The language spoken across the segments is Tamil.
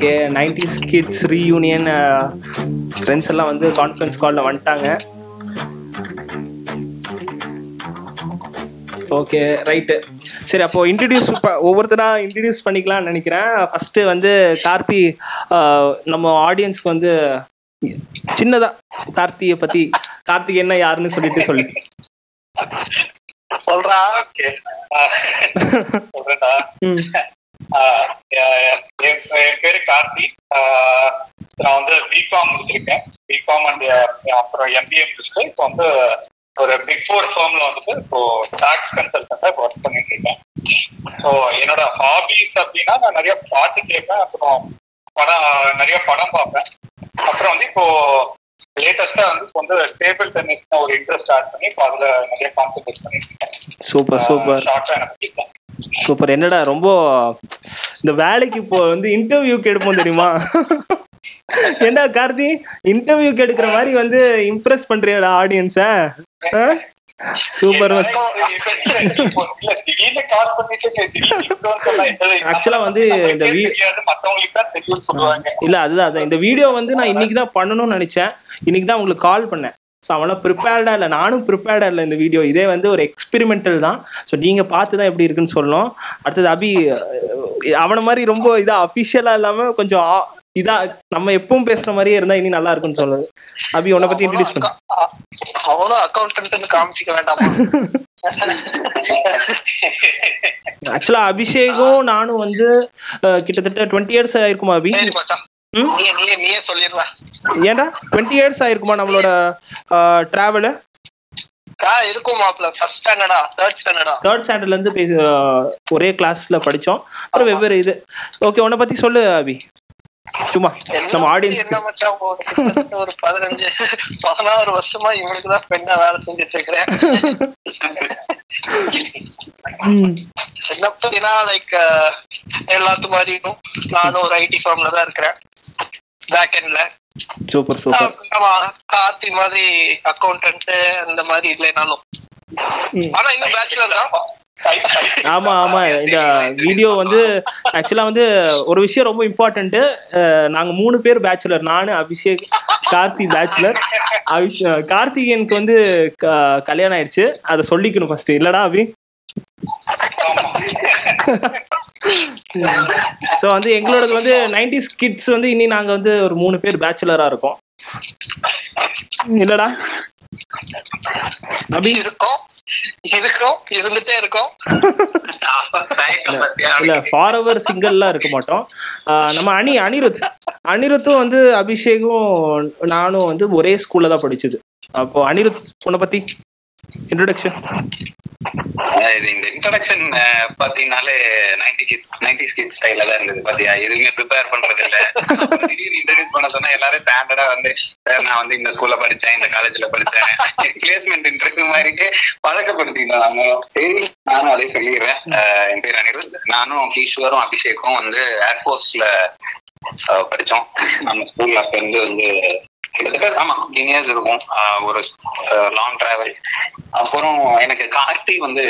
Okay nineties kids reunion friends எல்லாம் வந்து கான்ஃபரன்ஸ் காலில் வந்துட்டாங்க. ஓகே ரைட்டு சரி அப்போ இன்ட்ரடியூஸ் ஒவ்வொருத்தரா இன்ட்ரடியூஸ் பண்ணிக்கலாம்னு நினைக்கிறேன். ஃபர்ஸ்ட் வந்து கார்த்தி நம்ம ஆடியன்ஸ்க்கு வந்து சின்னதா கார்த்தியை பத்தி கார்த்திக் என்ன யாருன்னு சொல்லிட்டு சொல்லு. சொல்றா? என் பேரு கார்த்தி. ஆஹ் நான் வந்து பிகாம் முடிச்சிருக்கேன். பிகாம் அண்ட் அப்புறம் எம்பிஏ முடிச்சுட்டு இப்போ வந்து ஒரு பிக் ஃபோர் ஃபார்ம்ல வந்துட்டு இப்போ டாக்ஸ் கன்சல்டன்டா ஒர்க் பண்ணிட்டு இருக்கேன். ஸோ என்னோட ஹாபிஸ் அப்படின்னா நான் நிறைய பாட்டு கேட்பேன். அப்புறம் படம் நிறைய படம் பார்ப்பேன். அப்புறம் வந்து இப்போ லேட்டஸ்டா வந்து இப்போ வந்து டேபிள் டென்னிஸ் ஒரு இன்ட்ரெஸ்ட் ஸ்டார்ட் பண்ணி இப்போ அதுல நிறைய கான்சென்ட்ரேட் பண்ணிட்டு இருக்கேன். சூப்பர் சூப்பர் ஷார்ட்டா எனக்கு சூப்பர். என்னடா ரொம்ப இந்த வேலைக்கு இப்போ வந்து இன்டர்வியூக்கு எடுப்போம் தெரியுமா? ஏண்டா கார்த்தி இன்டர்வியூக்கு எடுக்கிற மாதிரி வந்து இம்ப்ரெஸ் பண்றியாடா ஆடியன்ஸ சூப்பர். Actually வந்து இந்த இல்ல அதுதான் இந்த வீடியோ வந்து நான் இன்னைக்கு தான் பண்ணணும்னு நினைச்சேன். இன்னைக்கு தான் உங்களுக்கு கால் பண்ணேன். ஸோ அவெல்லாம் ப்ரிப்பேர்டா இல்லை நானும் ப்ரிப்பேர்டா இல்லை இந்த வீடியோ இதே வந்து ஒரு எக்ஸ்பெரிமெண்டல் தான். ஸோ நீங்க பார்த்து தான் எப்படி இருக்குன்னு சொல்லணும். அடுத்தது அபி அவனை மாதிரி ரொம்ப இதா அஃபிஷியலா இல்லாம கொஞ்சம் இதா நம்ம எப்பவும் பேசுற மாதிரியே இருந்தா இனி நல்லா இருக்கும்னு சொல்லுது அபி உன்னை பத்தி இன்ட்ரடியூஸ் பண்ணு. அவனும் அக்கௌண்டன்ட் காமிச்சிக்க வேண்டாமா? ஆக்சுவலா அபிஷேகும் நானும் வந்து கிட்டத்தட்ட டுவெண்ட்டி இயர்ஸ் ஆயிருக்குமா அபி? ஏன்டா? டுவெண்ட்டி இயர்ஸ் ஆயிருக்குமா நம்மளோட டிராவலு ஆ இருக்கும் ஃபர்ஸ்ட் ஸ்டாண்டர்டா தேர்ட் ஸ்டாண்டர்டா தேர்ட் ஸ்டாண்டர்ட்ல இருந்து ஒரே கிளாஸ்ல படிச்சோம். அப்புறம் வெவ்வேறு இது. ஓகே உன்னை பத்தி சொல்லு அபி சும்மா நம்ம ஆடியன்ஸ் என்ன மச்சான் ஒரு பதினஞ்சு பதினாறு வருஷமா இவனுக்கு தான் பெண்ணா வேலை செஞ்சுட்டு இருக்கிறேன். என்ன லைக் எல்லாத்து மாதிரியும் நானும் ஒரு ஐடி ஃபார்ம்ல தான் இருக்கிறேன். பேக் எண்ட்ல சூப்பர் சூப்பர் ஆமா கார்த்தி மாதிரி அக்கௌண்டன்ட் அந்த மாதிரி இல்லைனாலும். ஆனா இன்னும் பேச்சுலர் தான். ஆமா ஆமா. இந்த வீடியோ வந்து ஆக்சுவலா வந்து ஒரு விஷயம் ரொம்ப இம்பார்ட்டன்ட் நாங்க மூணு பேர் பேச்சுலர் நானு அபிஷேக் கார்த்தி பேச்சுலர் அபிஷ் கார்த்திகேயனுக்கு வந்து க- கல்யாணம் ஆயிடுச்சு. அதை சொல்லிக்கணும் ஃபர்ஸ்ட் இல்லடா அபி? ஸோ வந்து எங்களோட வந்து நைன்டிஸ் கிட்ஸ் வந்து இனி நாங்க வந்து ஒரு மூணு பேர் பேச்சுலரா இருக்கோம். இல்லடா. அபி. இருக்கோம். இருக்கோம். இருந்துட்டே இருக்கோம். இல்ல ஃபார் அவர் சிங்கிள்லாம் இருக்க மாட்டோம். ஆஹ் நம்ம அனி அனிருத். அனிருத்தும் வந்து அபிஷேகும் நானும் வந்து ஒரே ஸ்கூல்ல தான் படிச்சது. அப்போ அனிருத் உன்னை பத்தி? இன்ட்ரோடக்ஷன் இது இந்த இன்ட்ரடக்ஷன் பாத்தீங்கனாலே நைன்டி கிட்ஸ் நைன்டி கிட்ஸ் ஸ்டைல தான் இருந்தது பாத்தியா? எதுவுமே ப்ரிப்பேர் பண்றது இல்ல. திடீர்னு இன்ட்ரடியூஸ் பண்ண சொன்னா எல்லாரும் ஸ்டாண்டர்டா வந்து நான் வந்து இந்த ஸ்கூல்ல படிச்சேன் இந்த காலேஜ்ல படிச்சேன். பிளேஸ்மெண்ட் இன்டர்வியூ மாதிரி பழக்கப்படுத்திட்டோம் நாங்க. சரி நானும் அதே சொல்லிடுறேன். என் பேர் அனிருத். நானும் ஈஸ்வரும் அபிஷேக்கும் வந்து ஏர்ஃபோர்ஸ்ல படிச்சோம். நம்ம ஸ்கூல்ல அப்ப இருந்து வந்து கிட்டத்தட்ட ஆமா இயர்ஸ் இருக்கும். ஒரு லாங் டிராவல் அப்புறம் எனக்கு கார்த்தி வந்து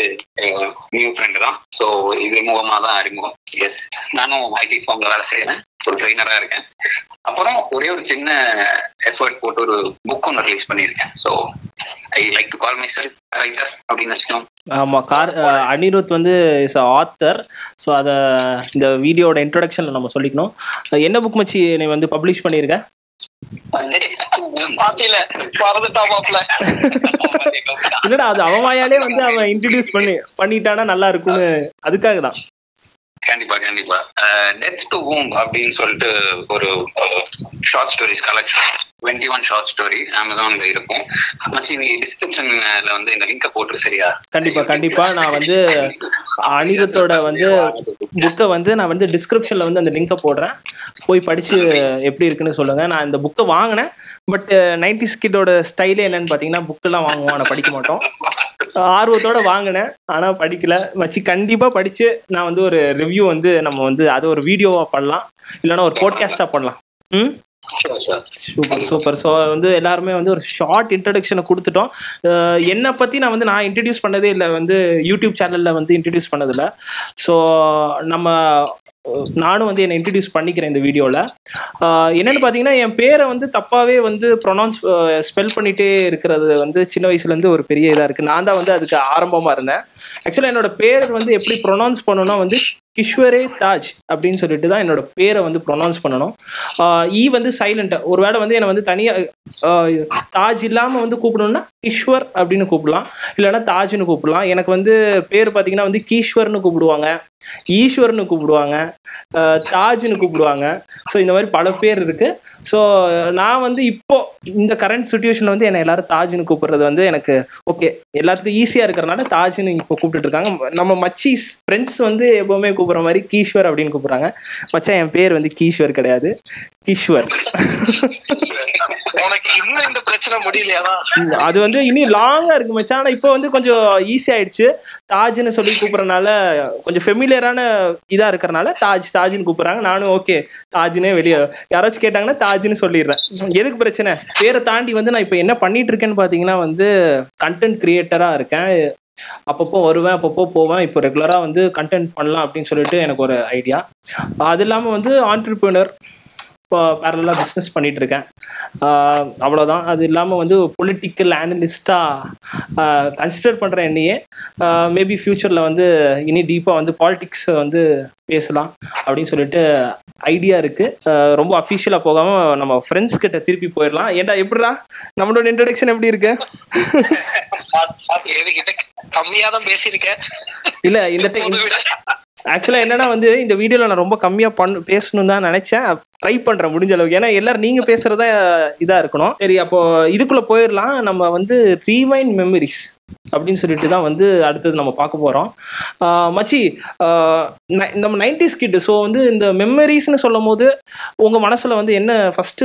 நியூ ஃப்ரெண்டு தான். ஸோ இது மூலமா தான் அறிமுகம். எஸ் நானும் ஐடி ஃபார்ம்ல வேலை செய்யறேன் ஒரு ட்ரெயினரா இருக்கேன். அப்புறம் ஒரே ஒரு சின்ன எஃபர்ட் போட்டு ஒரு புக் ஒன்று ரிலீஸ் பண்ணியிருக்கேன். So I like to call myself writer அப்படின்னு வச்சுக்கோங்க. ஆமா கார் அனிருத் வந்து இஸ் ஆத்தர் ஸோ அதை இந்த வீடியோட இன்ட்ரடக்ஷன்ல நம்ம சொல்லிக்கணும். என்ன புக் மச்சி நீ வந்து பப்ளிஷ் பண்ணியிருக்க? பாத்தியில இல்லடா அது அவன் வாயாலே வந்து அவன் இன்ட்ரடியூஸ் பண்ணி பண்ணிட்டானா நல்லா இருக்கும்னு அதுக்காக தான் கண்டிப்பா கண்டிப்பா. டெத் டு ஹூம் அப்படின்னு சொல்லிட்டு ஒரு short stories collection twenty one short stories அமேசான்ல இருக்கும். மச்சி நீ டிஸ்கிரிப்ஷன்ல வந்து இந்த லிங்கை போட்டு சரியா? கண்டிப்பா கண்டிப்பா. நான் வந்து அனிருத்தோட வந்து புக்கை வந்து நான் வந்து டிஸ்கிரிப்ஷன்ல வந்து அந்த லிங்கை போடுறேன். போய் படிச்சு எப்படி இருக்குன்னு சொல்லுங்க. நான் இந்த புக்கை வாங்கினேன். பட் நைன்டி ஸ்கிட்டோட ஸ்டைலே என்னன்னு பார்த்தீங்கன்னா புக்கெல்லாம் வாங்குவோம். ஆனால் படிக்க மாட்டோம். ஆர்வத்தோட வாங்கினேன். ஆனால் படிக்கல. வச்சு கண்டிப்பாக படிச்சு நான் வந்து ஒரு ரிவ்யூ வந்து நம்ம வந்து அதை ஒரு வீடியோவா பண்ணலாம். இல்லைன்னா ஒரு போட்காஸ்டா பண்ணலாம். ம்? சூப்பர் சூப்பர் ஸோ வந்து எல்லாருமே வந்து ஒரு ஷார்ட் இன்ட்ரடக்ஷனை கொடுத்துட்டோம். என்னை பற்றி நான் வந்து நான் இன்ட்ரடியூஸ் பண்ணதே இல்லை வந்து யூடியூப் சேனலில் வந்து இன்ட்ரடியூஸ் பண்ணதில்ல. ஸோ நம்ம நானும் வந்து என்னை இன்ட்ரடியூஸ் பண்ணிக்கிறேன் இந்த வீடியோவில் என்னென்னு பார்த்தீங்கன்னா என் பேரை வந்து தப்பாகவே வந்து ப்ரொனவுன்ஸ் ஸ்பெல் பண்ணிகிட்டே இருக்கிறது வந்து சின்ன வயசுலேருந்து ஒரு பெரிய இதாக இருக்குது நான் தான் வந்து அதுக்கு ஆரம்பமாக இருந்தேன். ஆக்சுவலாக என்னோட பேர் வந்து எப்படி ப்ரொனவுன்ஸ் பண்ணணும்னா வந்து கிஷ்வரே தாஜ் அப்படின்னு சொல்லிட்டு தான் என்னோட பேரை வந்து ப்ரொனவுன்ஸ் பண்ணணும். ஈ வந்து சைலண்ட்டை ஒரு வேளை வந்து என்னை வந்து தனியாக தாஜ் இல்லாமல் வந்து கூப்பிடணும்னா கிஷ்வர் அப்படின்னு கூப்பிடலாம். இல்லைன்னா தாஜ்னு கூப்பிடலாம். எனக்கு வந்து பேர் பார்த்தீங்கன்னா வந்து கீஸ்வர்னு கூப்பிடுவாங்க. ஈஸ்வர்னு கூப்பிடுவாங்க தாஜ்னு கூப்பிடுவாங்க. ஸோ இந்த மாதிரி பல பேர் இருக்கு. ஸோ நான் வந்து இப்போ இந்த கரண்ட் சுச்சுவேஷன்ல வந்து என்னை எல்லாரும் தாஜ்னு கூப்பிடுறது வந்து எனக்கு ஓகே எல்லாத்துக்கும் ஈஸியா இருக்கிறனால தாஜ்னு இப்போ கூப்பிட்டுட்டு இருக்காங்க. நம்ம மச்சீஸ் ஃப்ரெண்ட்ஸ் வந்து எப்பவுமே கூப்பிடுற மாதிரி கீஸ்வர் அப்படின்னு கூப்பிடுறாங்க. மச்சான் என் பேர் வந்து கீஸ்வர் கிடையாது. கிஷ்வர். உனக்கு இன்னும் இந்த பிரச்சனை முடியலையாடா அது வந்து இனி லாங்கா இருக்கு மச்சான். ஆனா இப்போ வந்து கொஞ்சம் ஈஸி ஆயிடுச்சு. தாஜ்னு சொல்லி கூப்பிடறனால கொஞ்சம் ஃபெமிலியரான இதா இருக்கறனால தாஜ் தாஜ்னு கூப்பிடுறாங்க. நானும் ஓகே தாஜ்னே வெளியே யாராச்சும் கேட்டாங்கன்னா தாஜ்னு சொல்லிடுறேன். எதுக்கு பிரச்சனை? பேரை தாண்டி வந்து நான் இப்போ என்ன பண்ணிட்டு இருக்கேன்னு பாத்தீங்கன்னா வந்து கண்டென்ட் கிரியேட்டரா இருக்கேன். அப்பப்போ வருவேன் அப்பப்போ போவேன். இப்போ ரெகுலராக வந்து கண்டென்ட் பண்ணலாம் அப்படின்னு சொல்லிட்டு எனக்கு ஒரு ஐடியா அது இல்லாமல் வந்து ஆண்டர்பிரினர் இப்போ பேரலாக பிஸ்னஸ் பண்ணிட்டு இருக்கேன் ஆஹ் அவ்வளவுதான். அது இல்லாமல் வந்து பொலிட்டிக்கல் அனலிஸ்டாக கன்சிடர் பண்ணுற என்னையே. மேபி ஃப்யூச்சரில் வந்து இனி டீப்பாக வந்து பாலிடிக்ஸ் வந்து பேசலாம் அப்படின்னு சொல்லிட்டு ஐடியா இருக்கு. ஆஹ் ரொம்ப அஃபிஷியலாக போகாமல் நம்ம ஃப்ரெண்ட்ஸ் கிட்ட திருப்பி போயிடலாம். ஏன்டா எப்படிடா? நம்மளோட இன்ட்ரடக்ஷன் எப்படி இருக்கு? எதுகிட்ட கம்மியா தான் பேசியிருக்கேன். இல்லை இந்த டைம். ஆக்சுவலா என்னன்னா வந்து இந்த வீடியோல நான் ரொம்ப கம்மியா பண் பேசணும் தான் நினைச்சேன். ட்ரை பண்றேன் முடிஞ்ச அளவுக்கு. ஏன்னா எல்லாரும் நீங்க பேசுறதா இதா இருக்கணும். சரி அப்போ இதுக்குள்ள போயிடலாம். நம்ம வந்து ரீமைண்ட் மெமரிஸ் அப்படின்னு சொல்லிட்டு தான் வந்து அடுத்தது நம்ம பார்க்க போறோம். மச்சி நம்ம நைன்டிஸ் கிட் ஸோ வந்து இந்த மெமரிஸ்னு சொல்லும் போது உங்க மனசுல வந்து என்ன ஃபர்ஸ்ட்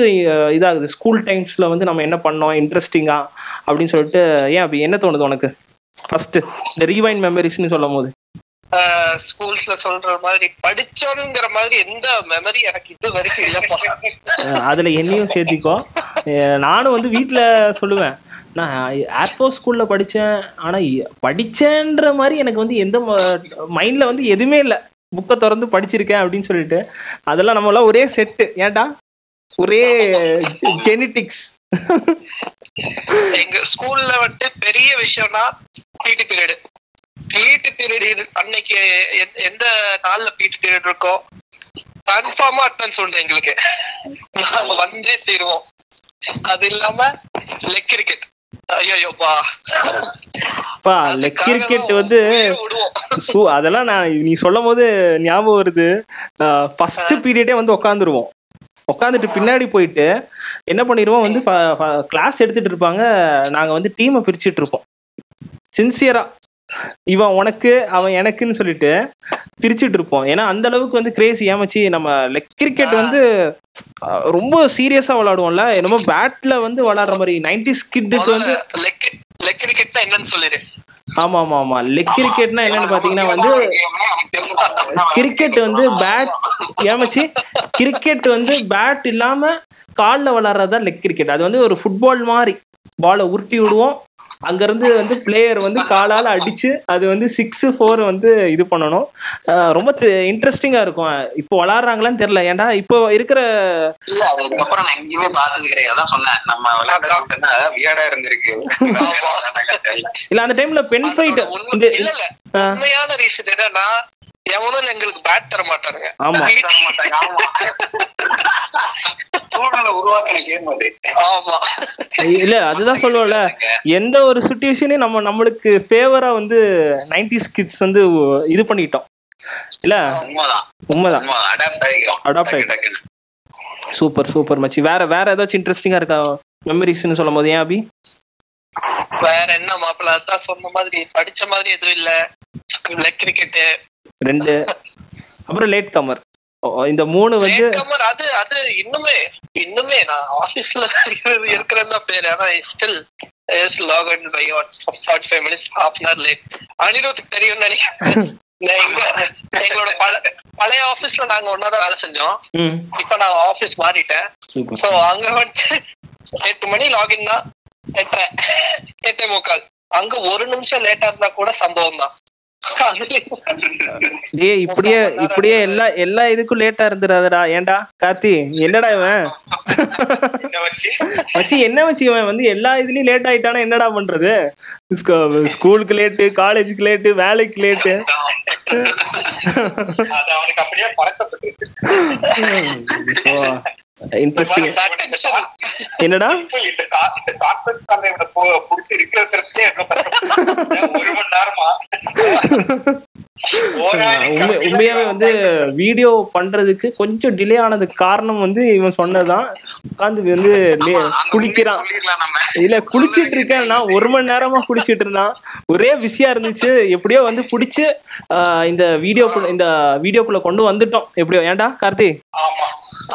இதாகுது? ஸ்கூல் டைம்ஸ்ல வந்து நம்ம என்ன பண்ணோம்? இன்ட்ரெஸ்டிங்கா அப்படின்னு சொல்லிட்டு ஏன் அப்படி என்ன தோணுது உனக்கு? ஃபர்ஸ்ட் இந்த ரீவைண்ட் மெமரிஸ்னு சொல்லும் போது ஸ்கூல்ஸ்ல சொல்ற மாதிரி படிச்சோங்கிற மாதிரி எந்த மெமரி எனக்கு இது வரைக்கும் இல்லப்பா அதுல என்னையும் சேர்த்திக்கோ. நானும் வந்து வீட்ல சொல்லுவேன். நான் ஏர்ஃபோர்ஸ் ஸ்கூல்ல படிச்சேன். ஆனா படிச்சேன்ற மாதிரி எனக்கு வந்து எந்த மைண்ட்ல வந்து எதுவுமே இல்லை. புக்கை திறந்து படிச்சிருக்கேன் அப்படின்னு சொல்லிட்டு. அதெல்லாம் நம்ம எல்லாம் ஒரே செட்டு ஏன்டா? ஒரே ஜெனட்டிக்ஸ் எங்க ஸ்கூல்ல வந்துட்டு பெரிய விஷயம்னா பிடி பீரியட் பிடி பீரியட் அன்னைக்கு எந்த- நாள்ல பிடி பீரியட் இருக்கோ கன்ஃபார்மா அட்டன்ஸ் உண்டு எங்களுக்கு. நாம வந்தே தீருவோம். அது இல்லாம லெக் கிரிக்கெட் ஐயோப்பா பா. கிரிக்கெட் வந்து அதெல்லாம் நான் நீ சொல்லும் போது ஞாபகம் வருது. ஃபர்ஸ்ட் பீரியடே வந்து உட்காந்துருவோம் உட்காந்துட்டு பின்னாடி போயிட்டு என்ன பண்ணிடுவோம் வந்து கிளாஸ் எடுத்துட்டு இருப்பாங்க. நாங்க வந்து டீமை பிரிச்சுட்டு இருப்போம். சின்சியரா இவன் உனக்கு அவன் எனக்குன்னு சொல்லிட்டு பிரிச்சுட்டு இருப்போம். ஏன்னா அந்த அளவுக்கு வந்து கிரேசி ஏமாச்சி நம்ம லெக் கிரிக்கெட் வந்து ரொம்ப சீரியஸா விளையாடுவோம்ல. என்னமோ பேட்ல வந்து விளையாடுற மாதிரி நைன்டிஸ் கிட்டுக்கு வந்து லெக் கிரிக்கெட்னா என்னன்னு சொல்லிடு. ஆமா ஆமா ஆமா லெக் கிரிக்கெட்னா என்னன்னு பாத்தீங்கன்னா வந்து கிரிக்கெட் வந்து பேட் ஏமாச்சி கிரிக்கெட் வந்து பேட் இல்லாம கால்ல விளாடுறதா லெக் கிரிக்கெட் அது வந்து ஒரு ஃபுட்பால் மாதிரி. பாலை உருட்டி விடுவோம். அங்க இருந்து வந்து பிளேயர் வந்து காலால அடிச்சு அது வந்து சிக்ஸ் ஃபோர் வந்து இது பண்ணணும். ரொம்ப இன்ட்ரெஸ்டிங்கா இருக்கும். இப்போ விளாடுறாங்களான்னு தெரியல. ஏன்டா இப்போ இருக்கிற இல்ல அதுக்கப்புறம் நான் எங்கேயுமே பார்த்தது கிடையாது. அதான் சொன்னேன். நம்ம விளையாடுறதுன்னா வியர்டா இருந்திருக்கு. இல்ல அந்த டைம்ல பென் ஃபைட். உண்மையான ரீசன் என்னன்னா எவனும் எங்களுக்கு பேட் தர மாட்டானுங்க. ஆமா. சூழ்நிலை உருவாக்கின கேம் அது. ஆமா. இல்ல அதுதான் சொல்லுவோம்ல எந்த ஒரு சுச்சுவேஷனையும் நம்ம நம்மளுக்கு ஃபேவரா வந்து நைன்டிஸ் கிட்ஸ் வந்து இது பண்ணிட்டோம் இல்ல? உண்மைதான். உண்மைதான். உண்மை அடாப்ட் ஆகிக்கிறோம். டக்கு டக்குன்னு. சூப்பர் சூப்பர் மச்சி. வேற வேற ஏதாச்சும் இன்ட்ரெஸ்டிங்கா இருக்கா? மெமரிஸ்னு சொல்லும் போது ஏன் அபி? வேற என்ன மாப்பிள்ள அதான் சொன்ன மாதிரி படிச்ச மாதிரி எதுவும் இல்ல. லெக் கிரிக்கெட் ரெண்டு. அப்புறம் லேட் கமர் இந்த மூணு வந்து அது அது இன்னுமே இன்னுமே நான் ஆபீஸ்ல இருக்கிறதா பேரு. ஆனா still log out by forty five minutes half an hour late அனிருத்துக்கு தெரியும்னு நினைக்கிறேன். எங்களோட பழைய ஆபீஸ்ல நாங்க ஒன்னாதான் வேலை செஞ்சோம். இப்ப நான் ஆபீஸ் மாறிட்டேன். சோ அங்க வந்துட்டு எட்டு மணி லாகின் தான். எட்டரை எட்டே முக்கால். அங்க ஒரு நிமிஷம் லேட்டா இருந்தா கூட சம்பவம் தான் டேய் இப்படியே இப்படியே எல்லா எல்லா இதுக்கும் லேட்டா இருந்துடாதடா ஏன்டா? கார்த்தி என்னடா இவன்? வச்சு? என்ன வச்சு இவன்? வந்து எல்லா இதுலயும் லேட் ஆயிட்டானா என்னடா பண்றது? ஸ்கூ- ஸ்கூலுக்கு லேட்டு காலேஜுக்கு லேட்டு வேலைக்கு லேட்டு அவனுக்கு அப்படியே இன்ட்ரெஸ்டிங் என்னடா? உண்மையாவே வந்து வீடியோ பண்றதுக்கு கொஞ்சம் டிலே ஆனதுக்கு காரணம் வந்து இவன் சொன்னதுதான். உட்காந்து வந்து குளிக்கிறான். இல்ல குளிச்சிட்டு இருக்கேன். நான் ஒரு மணி நேரமா குளிச்சிட்டு இருந்தான். ஒரே பிஸியா இருந்துச்சு. எப்படியோ வந்து புடிச்சு இந்த வீடியோக்குள்ள இந்த வீடியோக்குள்ள கொண்டு வந்துட்டோம். எப்படியோ. ஏன்டா கார்த்தி? ஆமா.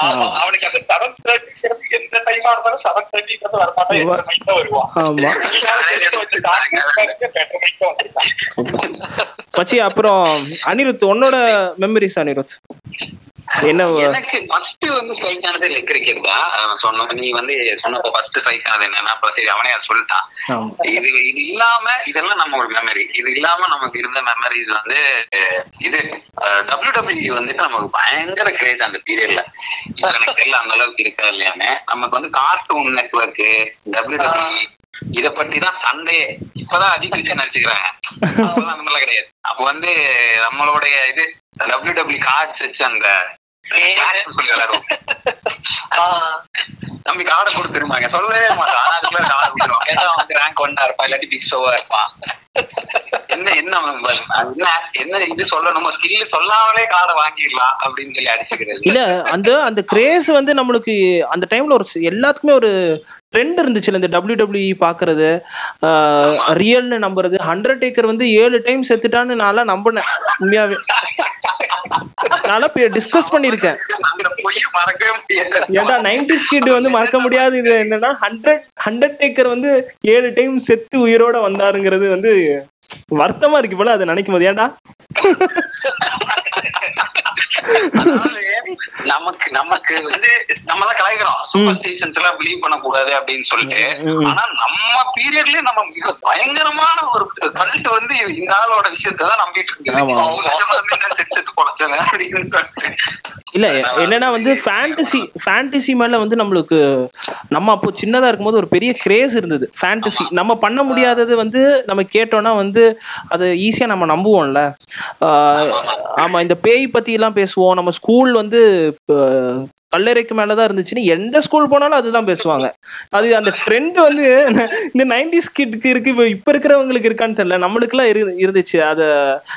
ஆமா. அவனுக்கு அந்த செவன் தேர்ட்டிங்கிறது எந்த டைமா இருந்தாலும் செவன் தேர்ட்டிங்கிறது வரமாட்டான் எட்டு மணிக்கு தான் வருவான். ஆமா. எட்டு மணிக்கு தான் வந்துருக்கான் மச்சி அப்புறம் அனிருத் உன்னோட மெமரிஸ் அனிருத்? என்ன எனக்கு ஃபர்ஸ்ட் வந்து ஸ்ட்ரைக் ஆனது லெக் கிரிக்கெட் தான். அவன் சொன்ன நீ வந்து சொன்னப்போ ஃபர்ஸ்ட் ஸ்ட்ரைக் ஆனது என்னன்னா அப்புறம் சரி அவனே சொல்லிட்டான். இது இது இல்லாம இதெல்லாம் நம்ம ஒரு மெமரி இது இல்லாம நமக்கு இருந்த மெமரிஸ் வந்து இது டபிள்யூ டபிள்யூ வந்துட்டு நமக்கு பயங்கர கிரேஸ் அந்த பீரியட்ல இப்ப எனக்கு தெரியல அந்த அளவுக்கு இருக்கா இல்லையான்னு. நமக்கு வந்து கார்ட்டூன் நெட்ஒர்க் டபிள்யூ டபிள்யூ இத பத்தி தான் சண்டே இப்பதான் அதிகம் நினைச்சுக்கிறாங்க. அப்பெல்லாம் அந்த மாதிரிலாம் கிடையாது. அப்ப வந்து நம்மளுடைய இது டபிள்யூ டபிள்யூ கார்ட்ஸ் வச்சு அந்த விளையாடுவோம் தம்பி கார்டை கொடுத்துருமாங்க. சொல்லவே மாட்டான். அதுக்குள்ள கார்டு கொடுத்துருவான். கேட்டா வந்து ரேங்க் ஒன்னா இருப்பான் இல்லாட்டி பிக் ஷோவா இருப்பான் என்ன என்ன என்ன என்ன இது சொல்லணுமோ? ஸ்கில் சொல்லாமலே கார்டை வாங்கிடலாம் அப்படின்னு சொல்லி அடிச்சுக்கிறது. இல்ல அந்த அந்த கிரேஸ் வந்து நம்மளுக்கு அந்த டைம்ல ஒரு எல்லாத்துக்குமே ஒரு ட்ரெண்ட் இருந்துச்சுல இந்த டபிள்யூ டபிள்யூ பாக்குறது ரியல்னு நம்புறது. ஹண்ட்ரட் டேக்கர் வந்து ஏழு டைம் செத்துட்டான்னு நான்லாம் நம்பினேன் உண்மையாவே. நான்லாம் டிஸ்கஸ் முடியாது. ஏன்டா நைன்டி ஸ்கிட் வந்து மறக்க முடியாது இது என்னன்னா ஹண்ட்ரட் ஹண்ட்ரட் டேக்கர் வந்து ஏழு டைம் செத்து உயிரோட வந்தாருங்கிறது வந்து வருத்தமா இருக்கு போல அதை நினைக்கும் போது. ஏன்டா? அதாவது நமக்கு நமக்கு வந்து நம்ம தான் கலாய்க்கிறோம் சூப்பர் சீசன்ஸ் எல்லாம் பிலீவ் பண்ண கூடாது அப்படின்னு சொல்லிட்டு. ஆனா நம்ம பீரியட்லயே நம்ம மிக பயங்கரமான ஒரு கல்ட் வந்து இந்த ஆளோட விஷயத்தை தான் நம்பிட்டு இருக்கு ஆமா. அவங்க வந்து என்ன செத்துட்டு பொழைச்சாங்க அப்படின்னு சொல்லிட்டு. இல்ல என்னன்னா வந்து ஃபேண்டசி ஃபேண்டசி மேல வந்து நம்மளுக்கு நம்ம அப்போ சின்னதா இருக்கும்போது ஒரு பெரிய கிரேஸ் இருந்தது. ஃபேண்டசி நம்ம பண்ண முடியாதது வந்து நம்ம கேட்டோம்னா வந்து அது ஈஸியா நம்ம நம்புவோம்ல. ஆஹ் ஆமா. இந்த பேய் பத்தி எல்லாம் பேசுவோம். நம்ம ஸ்கூல் வந்து கல்லறைக்கு மேலதான் இருந்துச்சுன்னு எந்த ஸ்கூல் போனாலும் அதுதான் பேசுவாங்க. அது அந்த ட்ரெண்ட் வந்து இந்த நைன்டிஸ் கிட்க்கு இருக்கு இப்போ இப்ப இருக்கிறவங்களுக்கு இருக்கான்னு தெரியல. நம்மளுக்குலாம் இரு இருந்துச்சு. அத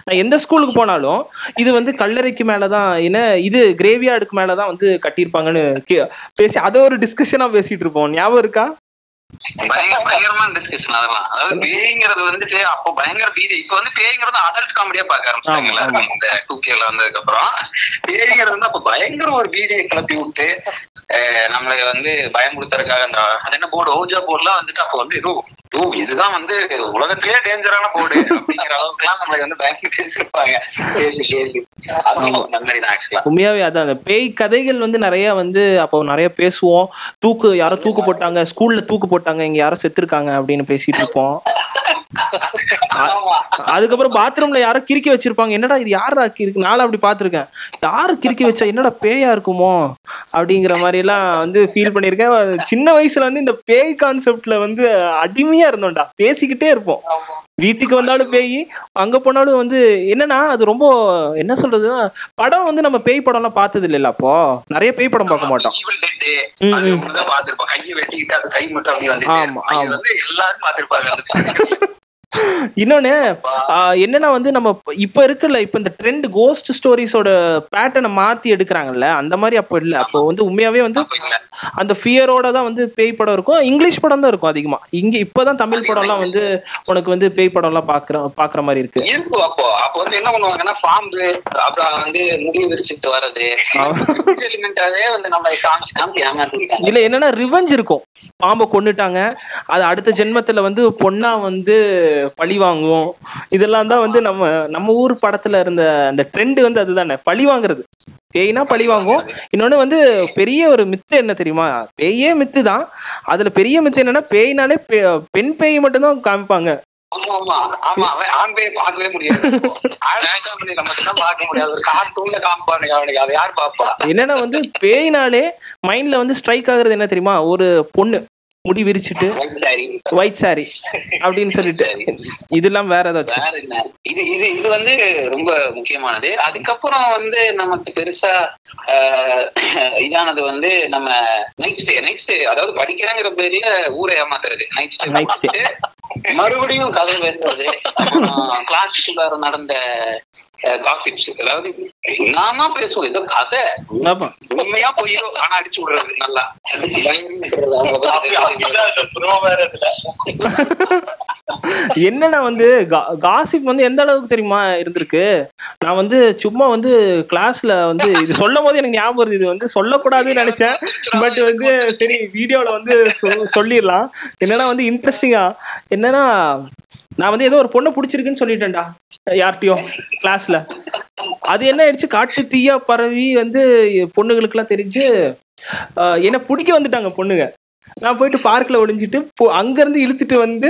நான் எந்த ஸ்கூலுக்கு போனாலும் இது வந்து கல்லறைக்கு மேலதான் என்ன இது கிரேவியார்டுக்கு மேலதான் வந்து கட்டியிருப்பாங்கன்னு கே- பேசி அதை ஒரு டிஸ்கஷனா பேசிட்டு இருப்போம். ஞாபகம் இருக்கா? பயங்கரமான டிஸ்கஷன் அதெல்லாம். அதாவது பேய்ங்கிறது வந்துட்டு அப்போ பயங்கர பீதி. இப்ப வந்து பேய்ங்கிறது அடல்ட் காமெடியா பார்க்க ஆரம்பிச்சாங்க ஆமா, எல்லாருமே இந்த டூ கேல வந்ததுக்கு அப்புறம் பேய்ங்கிறது வந்து அப்ப பயங்கர ஒரு பீதியை கிளப்பி விட்டு நம்மளை வந்து பயமுறுத்துறதுக்காக அந்த அது என்ன போர்டு? ஓஜா போர்டுலாம் வந்துட்டு அப்போ வந்து ஏதோ இதுதான் வந்து உலகத்திலேயே டேஞ்சரான போர்டு அப்படிங்கிற அளவுக்கு எல்லாம் நம்மளை வந்து பயங்கர பேசிருப்பாங்க உண்மையாவே அதான் அந்த பேய் கதைகள் வந்து நிறைய வந்து அப்போ நிறைய பேசுவோம். தூக்கு யாரோ தூக்கு போட்டாங்க ஸ்கூல்ல தூக்கு போட்டாங்க இங்க யாரோ செத்துருக்காங்க அப்படின்னு பேசிட்டு இருப்போம். அதுக்கப்புறம் பாத்ரூம்ல யாரோ கிறுக்கி வச்சிருப்பாங்க. என்னடா இது யாரா கிறுக்கு? நானும் அப்படி பார்த்திருக்கேன். யாரு கிறுக்கி வச்சா என்னடா பேயா இருக்குமோ? அப்படிங்கிற மாதிரி எல்லாம் வந்து ஃபீல் பண்ணியிருக்கேன். சின்ன வயசுல வந்து இந்த பேய் கான்செப்ட்ல வந்து அடிமையா இருந்தோம்டா. பேசிக்கிட்டே இருப்போம். வீட்டுக்கு வந்தாலும் பேய் அங்க போனாலும் வந்து என்னன்னா அது ரொம்ப என்ன சொல்றதுன்னா படம் வந்து நம்ம பேய் படம் எல்லாம் பார்த்தது இல்லைல்ல அப்போ. நிறைய பேய் படம் பார்க்க மாட்டோம். ஆமா, ஆமா. இன்னொன்னு என்னன்னா வந்து நம்ம இப்ப- இருக்குல்ல இப்ப இந்த ட்ரெண்ட் கோஸ்ட் ஸ்டோரிஸோட பேட்டர்னை மாத்தி எடுக்கிறாங்கல்ல அந்த மாதிரி அப்போ இல்ல. அப்போ வந்து உண்மையாவே வந்து இல்ல. அந்த ஃபியரோட தான் வந்து பேய் படம் இருக்கும். இங்கிலீஷ் படம் தான் இருக்கும் அதிகமா. இங்க இப்பதான் தமிழ் படம்லாம் வந்து உனக்கு வந்து பேய் படம் எல்லாம் பாக்குற பாக்குற மாதிரி இருக்கு. இருக்கும் அப்போ. அப்போ வந்து என்ன பண்ணுவாங்கன்னா பாம்பு அப்புறம் வந்து முடி விரிச்சுட்டு வர்றது. வந்து நம்ம காமிச்சு காமிச்சு ஏமாத்திருக்காங்க இதுல என்னன்னா ரிவெஞ்ச் இருக்கும். பாம்பை கொன்னுட்டாங்க. அது அடுத்த ஜென்மத்துல வந்து பொண்ணா வந்து பழி வாங்குவோம். இதெல்லாம் தான் வந்து நம்ம நம்ம ஊர் படத்துல இருந்த அந்த ட்ரெண்ட் வந்து அதுதானே. பழி வாங்குறது. பேய்னா பழி வாங்குவோம். இன்னொன்னு வந்து பெரிய ஒரு மித்து என்ன தெரியுமா? பேயே மித்து தான். அதுல பெரிய மித்து என்னன்னா பேய்னாலே பெண் பேய் காமிப்பாங்க. மட்டும்தான் பாப்பா என்னன்னா வந்து பேய்னாலே மைண்ட்ல வந்து ஸ்ட்ரைக் ஆகுறது என்ன தெரியுமா? ஒரு பொண்ணு. முடி விரிச்சிட்டு ஒயிட் சாரி அப்படின்னு சொல்லிட்டு. இதெல்லாம் வேற ஏதாச்சும் இது இது இது வந்து ரொம்ப முக்கியமானது. அதுக்கப்புறம் வந்து நமக்கு பெருசா இதானது வந்து நம்ம நைட் ஸ்டே நைட் ஸ்டே அதாவது படிக்கிறேங்கிற பேர்ல ஊரை ஏமாத்துறது. Night stay Night stay. மறுபடியும் கதை பேசுறது கிளாஸுக்குள்ளார நடந்த காசிப்ஸ் அதாவது நாம பேசுவோம். ஏதோ கதை. உண்மையா பொய்யோ ஆனா அடிச்சு விடுறது நல்லா. என்னன்னா வந்து காசிப் வந்து எந்த அளவுக்கு தெரியுமா இருந்திருக்கு? நான் வந்து சும்மா வந்து கிளாஸ்ல வந்து இது சொல்லும் போது எனக்கு ஞாபகம் வருது. இது வந்து சொல்லக்கூடாதுன்னு நினைச்சேன். பட் வந்து சரி வீடியோல வந்து சொல்லிடலாம். என்னன்னா வந்து இன்ட்ரெஸ்டிங்கா என்னன்னா நான் வந்து ஏதோ ஒரு பொண்ணை பிடிச்சிருக்குன்னு சொல்லிட்டேன்டா யார்கிட்டயும் கிளாஸ்ல அது என்ன ஆயிடுச்சு? காட்டு தீயா பரவி வந்து பொண்ணுங்களுக்குலாம் தெரிஞ்சு என்ன பிடிக்க வந்துட்டாங்க பொண்ணுங்க. நான் போயிட்டு பார்க்ல ஒளிஞ்சிட்டு அங்க இருந்து இழுத்துட்டு வந்து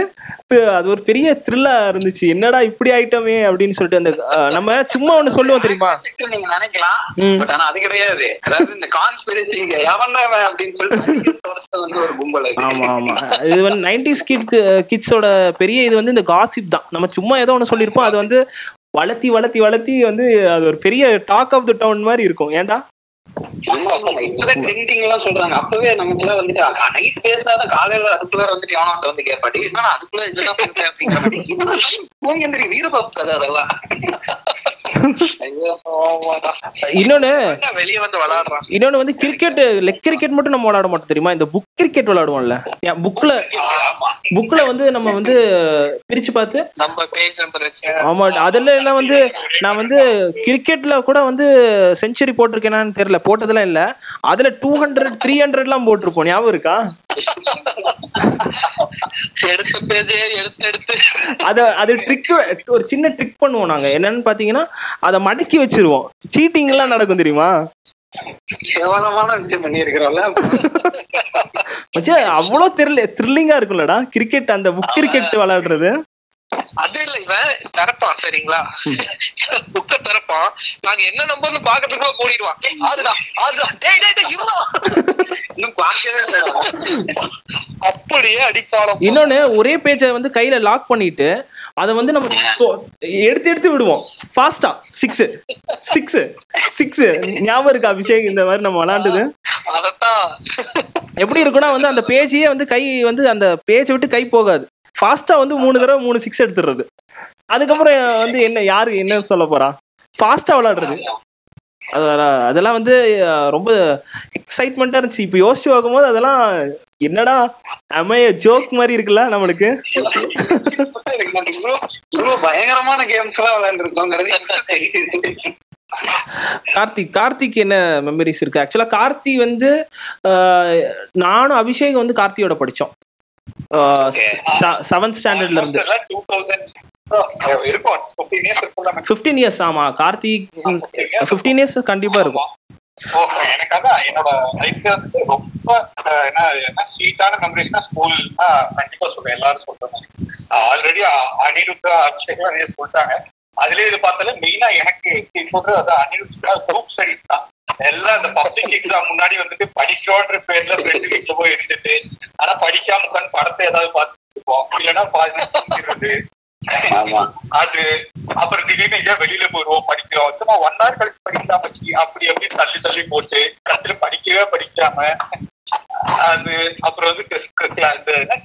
அது ஒரு பெரிய த்ரில்லா இருந்துச்சு. என்னடா இப்படி ஆயிட்டோமே அப்படின்னு சொல்லிட்டு அந்த நம்ம சும்மா ஒண்ணு சொல்லுவோம் தெரியுமா? நீங்க நினைக்கலாம். ம். பட் ஆனா அது கிடையாது. அதாவது இந்த கான்ஸ்பிரசி அப்படின்னு சொல்லிட்டு ஒருத்தன் வந்து ஒரு கும்பல் அது. ஆமா ஆமா. இது வந்து நைன்டிஸ் கிட் கிட்ஸோட பெரிய இது வந்து இந்த காசிப் தான். நம்ம சும்மா ஏதோ ஒண்ணு சொல்லியிருப்போம். அது வந்து வளர்த்தி வளர்த்தி வளர்த்தி வந்து அது ஒரு பெரிய டாக் ஆஃப் த டவுன் மாதிரி இருக்கும். ஏன்டா? சொல்றாங்க. அப்பவே நமக்கு எல்லாம் வந்துட்டு நைட் பேசினாதான் காலையில அதுக்குள்ள வந்துட்டு எவனோ ஒருத்தன் வந்து கேட்பாடி என்னன்னா அதுக்குள்ள என்னதான் பேசுற அப்படிங்கிற மாதிரி. என்னடா, தூங்கி எந்திரி வீரபாபு கதை அதெல்லாம் ஐயோ இன்னொன்னு வெளியே வந்து விளையாடுறான். இன்னொன்னு வந்து கிரிக்கெட் லெக் கிரிக்கெட் மட்டும் நம்ம விளையாட மாட்டோம் தெரியுமா? இந்த புக் கிரிக்கெட் விளையாடுவோம்ல. புக்ல புக்ல வந்து நம்ம வந்து பிரிச்சு பார்த்து ஆமா அதுல எல்லாம் வந்து நான் வந்து கிரிக்கெட்ல கூட வந்து செஞ்சுரி போட்டிருக்கேனான்னு தெரியல. போட்டதெல்லாம் இல்ல. அதுல டூ ஹண்ட்ரட் த்ரீ ஹண்ட்ரட்லாம் போட்டிருப்போம். ஞாபகம் இருக்கா? அத அது ட்ரிக் ஒரு சின்ன ட்ரிக் பண்ணுவோம் நாங்க. என்னன்னு பாத்தீங்கன்னா அதை மடக்கி வச்சிருவோம். சீட்டிங் எல்லாம் நடக்கும் தெரியுமா? கேவலமான விஷயம் பண்ணி இருக்கிறோம்ல மச்சா அவ்வளோ தெரியல த்ரில்லிங்கா இருக்கும்லடா. கிரிக்கெட் அந்த புக் கிரிக்கெட் விளையாடுறது. அது இல்ல இவன் திறப்பான் சரிங்களா? புக்க திறப்பான் நாங்க என்ன நம்பர்னு பாக்கிறதுக்குள்ள மூடிடுவான் ஆறுடா ஆறுடா. டேய் டேய் டேய் இருடா இன்னும் பார்க்கவே இல்லை. அப்படியே அடிப்பாளம். இன்னொன்னு ஒரே பேஜை வந்து கையில லாக் பண்ணிட்டு அதை வந்து நம்ம எடுத்து எடுத்து விடுவோம். ஃபாஸ்டா சிக்ஸ் சிக்ஸ் சிக்ஸ் ஞாபகம் இருக்கா அபிஷேக் இந்த மாதிரி நம்ம விளாண்டது? எப்படி இருக்கும்னா வந்து அந்த பேஜையே வந்து கை வந்து அந்த பேஜை விட்டு கை போகாது. ஃபாஸ்டா வந்து மூணு தடவை மூணு சிக்ஸ் எடுத்துடுறது. அதுக்கப்புறம் வந்து என்ன யாரு என்ன சொல்ல போறா? ஃபாஸ்டா விளையாடுறது. அதெல்லாம் அதெல்லாம் வந்து ரொம்ப எக்ஸைட்மெண்ட்டா இருந்துச்சு. இப்போ யோசிச்சு பார்க்கும்போது அதெல்லாம் என்னடா அமைய ஜோக் மாதிரி இருக்குல்ல நம்மளுக்கு? பயங்கரமான கேம்ஸ் எல்லாம் விளையாண்டுருக்கோங்கிறது கார்த்திக் கார்த்திக் என்ன மெமரிஸ் இருக்கு? ஆக்சுவலா கார்த்தி வந்து நானும் அபிஷேக் வந்து கார்த்தியோட படிச்சோம். செவன்த் ஸ்டாண்டர்ட்ல இருந்து. ஃபிஃப்டீன் இயர்ஸ் இருக்கும். ஃபிஃப்டீன் இயர்ஸ் ஆமா. கார்த்திக் ஃபிஃப்டீன் இயர்ஸ் கண்டிப்பா இருக்கும். எனக்கு அதான் என்னோட லைஃப்ல வந்து ரொம்ப என்ன ஸ்வீட்டான மெமரிஸ்னா ஸ்கூல் கண்டிப்பா சொல்றேன். எல்லாரும் சொல்றாங்க ஆல்ரெடி அனிருத்தா அபிஷேக்லாம் நிறைய சொல்லிட்டாங்க. அதுலயே இது பார்த்தாலும் மெயினா எனக்கு சொல்றது அது அனிருத்தா குரூப் ஸ்டடிஸ் தான். எல்லாம் இந்த பப்ளிக் எக்ஸாம் முன்னாடி வந்துட்டு படிக்கிறோன்ற பேர்ல ஃப்ரெண்டு வீட்டுல போய் இருந்துட்டு ஆனா படிக்காம உட்காந்து படத்தை ஏதாவது பார்த்துட்டு இருப்போம். இல்லைன்னா பாதி நேரம் தூங்கிடுறது. ஆமா. அது அப்புறம் திடீர்னு எங்கேயா வெளியில போயிடுவோம் படிக்கிறோம். சும்மா ஒன் ஹவர் கழிச்சு படிக்கலாம் அப்படி அப்படி தள்ளி தள்ளி போச்சு. கடைசியில படிக்கவே படிக்காம அது அப்புறம் வந்து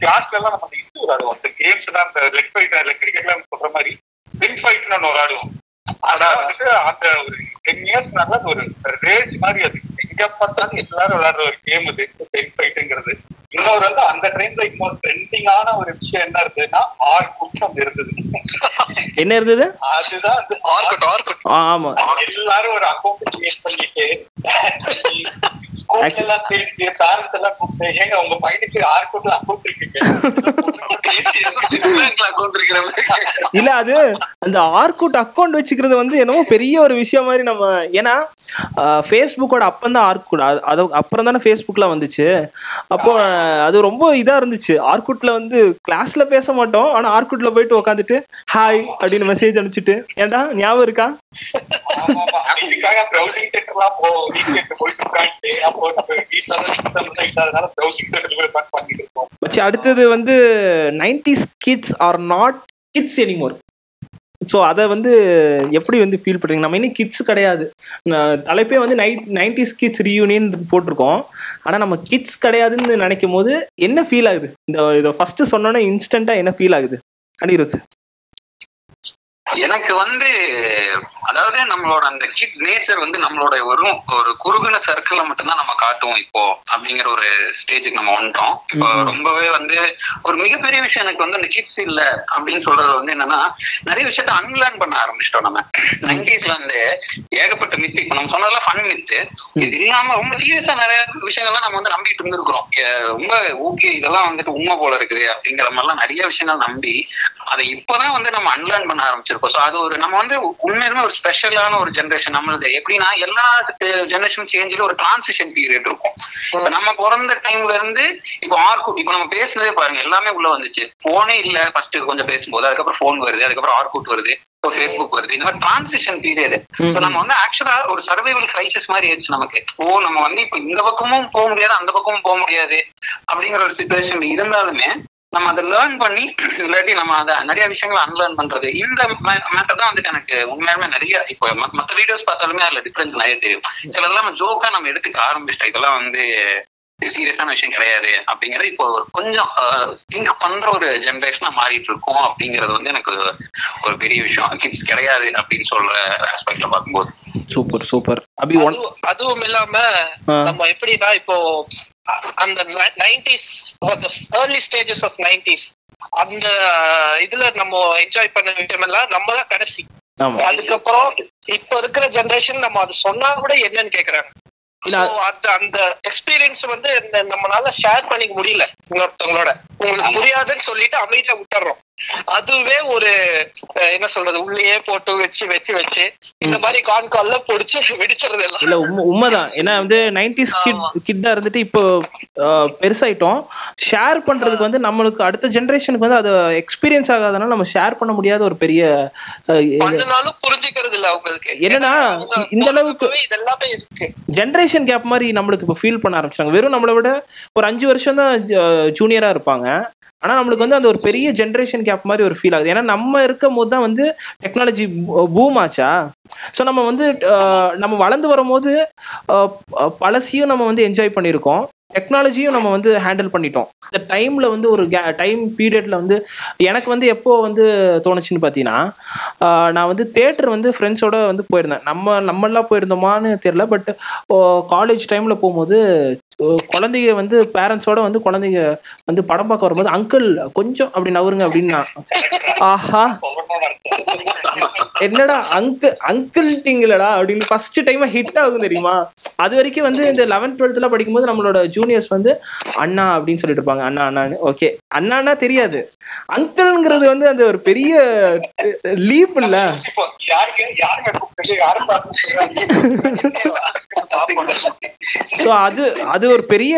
கிளாஸ்ல எல்லாம் நம்ம இது விளையாடுவோம் இந்த கேம்ஸ் தான் இந்த லெக் ஃபைட் கிரிக்கெட்ல சொல்ற மாதிரி பின் ஃபைட்னு ஒன்று விளையாடுவோம். அதான் வந்துட்டு அந்த ஒரு டென் இயர்ஸ் நல்ல ஒரு ரேஸ் மாதிரி அது. எங்க பார்த்தாலும் எல்லாரும் விளையாடுற ஒரு கேம் இது பென் ஃபைட்டுங்கிறது இன்னொரு வந்து அந்த டைம்ல இன்னொரு ட்ரெண்டிங்கான ஒரு விஷயம் என்ன இருந்ததுன்னா ஆர் குற்றம் இருந்தது. என்ன இருந்தது? அதுதான் ஆர்கட் ஆர்கட் ஆமா. எல்லாரும் ஒரு அக்கௌண்ட் கிரியேட் பண்ணிட்டு போன்ல எல்லாம் தேடி பேரண்ட்ஸ் எல்லாம் கூப்பிட்டு ஏங்க உங்க பையனுக்கு ஆர்கூட்ல அக்கௌண்ட் இருக்குங்க அக்கௌண்ட் இருக்கிற மாதிரி இல்ல அது அந்த ஆர்குட் அக்கௌண்ட் வச்சுக்கிறது வந்து என்னமோ பெரிய ஒரு விஷயம் மாதிரி நம்ம ஏன்னா ஃபேஸ்புக்கோட அப்பந்தான் தான் ஆர்குட் அது அப்புறம் தானே ஃபேஸ்புக்லாம் வந்துச்சு. அப்போ அது ரொம்ப இதா இருந்துச்சு. ஆர்குட்ல வந்து கிளாஸ்ல பேச மாட்டோம் ஆனா ஆர்குட்ல போயிட்டு உட்காந்துட்டு ஹாய் அப்படின்னு மெசேஜ் அனுப்பிச்சிட்டு. ஏன்டா ஞாபகம் இருக்கா? அடுத்தது வந்து nineties kids are not kids anymore so அதை வந்து எப்படி வந்து ஃபீல் பண்ணுறீங்க நம்ம இன்னும் கிட்ஸ் கிடையாது. தலைப்பே வந்து நைட் நைன்டிஸ் கிட்ஸ் ரீயூனியன் போட்டிருக்கோம். ஆனால் நம்ம கிட்ஸ் கிடையாதுன்னு நினைக்கும் போது என்ன ஃபீல் ஆகுது? இந்த இதை ஃபர்ஸ்ட் சொன்னோன்னே இன்ஸ்டண்ட்டாக என்ன ஃபீல் ஆகுது? அனிருத். எனக்கு வந்து அதாவது நம்மளோட அந்த கிட் நேச்சர் வந்து நம்மளோட ஒரு ஒரு குறுகின சர்க்கிள்ல மட்டும்தான் நம்ம காட்டுவோம் இப்போ அப்படிங்கிற ஒரு ஸ்டேஜுக்கு நம்ம வந்துட்டோம். இப்போ. ரொம்பவே வந்து ஒரு மிகப்பெரிய விஷயம் எனக்கு வந்து அந்த கிட்ஸ் இல்ல அப்படின்னு சொல்றது வந்து என்னன்னா நிறைய விஷயத்த அன்லேர்ன் பண்ண ஆரம்பிச்சிட்டோம் நம்ம. நைன்டிஸ்ல இருந்து ஏகப்பட்ட மித்து இப்போ நம்ம சொன்னதெல்லாம் ஃபன் மித்து இது இல்லாம ரொம்ப சீரியஸா நிறைய விஷயங்கள்லாம் நம்ம வந்து நம்பிட்டு இருந்திருக்கிறோம். ரொம்ப ஓகே இதெல்லாம் வந்துட்டு உண்மை போல இருக்குது அப்படிங்கிற மாதிரிலாம் நிறைய விஷயங்கள் நம்பி அதை இப்பதான் வந்து நம்ம அன்லேர்ன் பண்ண ஆரம்பிச்சிருக்கோம். ஸோ அது ஒரு நம்ம வந்து உண்மையுமே ஒரு ஸ்பெஷலான ஒரு ஜென்ரேஷன் நம்மளது. எப்படின்னா எல்லா ஜென்ரேஷன் சேஞ்சிலும் ஒரு டிரான்சிஷன் பீரியட் இருக்கும். இப்ப நம்ம பிறந்த டைம்ல இருந்து இப்போ ஆர்குட் இப்போ நம்ம பேசுனதே பாருங்க எல்லாமே உள்ள வந்துச்சு. போனே இல்ல ஃபர்ஸ்ட் கொஞ்சம் பேசும்போது அதுக்கப்புறம் ஃபோன் வருது அதுக்கப்புறம் ஆர்குட் வருது ஃபேஸ்புக் வருது இந்த மாதிரி டிரான்சிஷன் பீரியட் ஸோ நம்ம வந்து ஆக்சுவலா ஒரு சர்வைவல் கிரைசிஸ் மாதிரி ஆயிடுச்சு நமக்கு. ஓ நம்ம வந்து இப்போ இந்த பக்கமும் போக முடியாது அந்த பக்கமும் போக முடியாது அப்படிங்கிற ஒரு சுச்சுவேஷன் இருந்தாலுமே நம்ம அதை லேர்ன் பண்ணி இல்லாட்டி நம்ம அதை நிறைய விஷயங்களை அன்லேர்ன் பண்றது. இந்த மேட்டர் தான் வந்துட்டு எனக்கு உண்மையாலுமே நிறைய இப்போ ம- மத்த வீடியோஸ் பார்த்தாலுமே அதுல டிஃபரன்ஸ் நிறைய தெரியும். சிலதெல்லாம் நம்ம ஜோக்கா நம்ம எடுத்துக்க ஆரம்பிச்சிட்டோம் இதெல்லாம் வந்து சீரியஸான விஷயம் கிடையாது அப்படிங்கறது இப்போ ஒரு கொஞ்சம் திங்க் பண்ற ஒரு ஜென்ரேஷனா மாறிட்டு இருக்கோம் அப்படிங்கிறது வந்து எனக்கு ஒரு பெரிய விஷயம். கிட்ஸ் கிடையாது அப்படின்னு சொல்ற ஆஸ்பெக்ட்ல பார்க்கும்போது. Super super. அதுவும் இல்லாம நம்ம எப்படின்னா இப்போ அந்த nineties early stages of nineties அந்த இதுல நம்ம என்ஜாய் பண்ண விஷயம் எல்லாம் நம்ம தான் கடைசி அதுக்கப்புறம் இப்ப இருக்கிற ஜெனரேஷன் நம்ம அது சொன்னா கூட என்னன்னு கேக்குறாங்க. அந்த அந்த எக்ஸ்பீரியன்ஸ் வந்து நம்மளால ஷேர் பண்ணிக்க முடியல. இன்னொருத்தவங்களோட. உங்களுக்கு புரியாதுன்னு சொல்லிட்டு அமைதியா விட்டுறோம். அதுவே ஒரு என்ன சொல்றது உள்ளேயே போட்டு வச்சு வச்சு வச்சு இந்த மாதிரி கான் கால்ல பொடிச்சு வெடிச்சிருது எல்லாம். இல்ல உண்மை உண்மைதான். ஏன்னா வந்து நைன்டிஸ் கிட். கிட்டா இருந்துட்டு இப்போ பெருசாயிட்டோம். ஷேர் பண்றதுக்கு வந்து நம்மளுக்கு அடுத்த ஜென்ரேஷனுக்கு வந்து அது எக்ஸ்பீரியன்ஸ் ஆகாதனால நம்ம ஷேர் பண்ண முடியாத ஒரு பெரிய புரிஞ்சுக்கிறது இல்ல அவங்களுக்கு. என்னன்னா, இந்த அளவுக்கு- இதெல்லாமே இருக்கு. ஜென்ரேஷன் கேப் மாதிரி நம்மளுக்கு இப்போ ஃபீல் பண்ண ஆரம்பிச்சாங்க வெறும் நம்மளை விட ஒரு அஞ்சு வருஷம் தான் ஜூனியரா இருப்பாங்க. ஆனா நம்மளுக்கு வந்து அந்த ஒரு பெரிய ஜென்ரேஷன் கேப் மாதிரி ஒரு ஃபீல் ஆகுது. ஏன்னா நம்ம இருக்கும் போது தான் வந்து டெக்னாலஜி பூம் ஆச்சா? ஸோ நம்ம வந்து நம்ம வளர்ந்து வரும்போது பழசியும் பழசையும் நம்ம வந்து என்ஜாய் பண்ணியிருக்கோம். டெக்னாலஜியும் நம்ம வந்து ஹேண்டில் பண்ணிட்டோம். இந்த டைம்ல வந்து ஒரு டைம் பீரியட்ல வந்து எனக்கு வந்து எப்போ வந்து தோணுச்சுன்னு பார்த்தீங்கன்னா நான் வந்து தேட்டர் வந்து ஃப்ரெண்ட்ஸோட வந்து போயிருந்தேன். நம்ம நம்மளாம் போயிருந்தோமான்னு தெரியல பட் காலேஜ் டைம்ல போகும்போது குழந்தைங்க வந்து பேரண்ட்ஸோட வந்து குழந்தைங்க வந்து படம் பார்க்க வரும்போது அங்கிள் கொஞ்சம் அப்படி நவருங்க அப்படின்னா. ஆஹா. என்னடா அங்கிள் அங்கிள்ட்டிங்களடா அப்படின்னு ஃபர்ஸ்ட் டைம் ஹிட் ஆகும் தெரியுமா? அது வரைக்கும் வந்து இந்த லெவன்த் டுவெல்த்ல படிக்கும்போது நம்மளோட ஜூனியர்ஸ் வந்து அண்ணா அப்படின்னு சொல்லிட்டு இருப்பாங்க. அண்ணா அண்ணான்னு ஓகே அண்ணான்னா தெரியாது. அங்கிள்ங்கிறது வந்து அந்த ஒரு பெரிய லீப் இல்ல. சோ ஸோ அது அது ஒரு பெரிய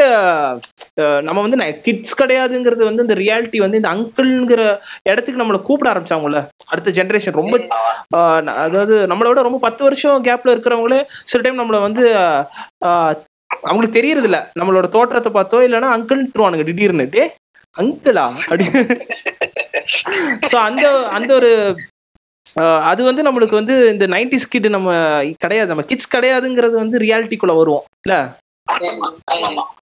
நம்ம வந்து கிட்ஸ் கிடையாதுங்கிறது வந்து இந்த ரியாலிட்டி வந்து இந்த அங்கிள்ங்கிற இடத்துக்கு நம்மளை கூப்பிட ஆரம்பிச்சாங்கல்ல. அடுத்த ஜென்ரேஷன் ரொம்ப அதாவது நம்மளை விட ரொம்ப பத்து வருஷம் கேப்ல இருக்கிறவங்களே சில டைம் நம்மளை வந்து அவங்களுக்கு தெரியறது இல்ல நம்மளோட தோற்றத்தை பார்த்தோ இல்லைன்னா அங்கிள்ட்டுருவானுங்க திடீர்னு. டே அங்கிளா அப்படி. ஸோ அந்த அந்த ஒரு அஹ், அது வந்து நம்மளுக்கு வந்து இந்த நைன்டிஸ் கிட் நம்ம கிடையாது. நம்ம கிட்ஸ் கிடையாதுங்கிறது வந்து ரியாலிட்டிக்குள்ள வருவோம். இல்ல?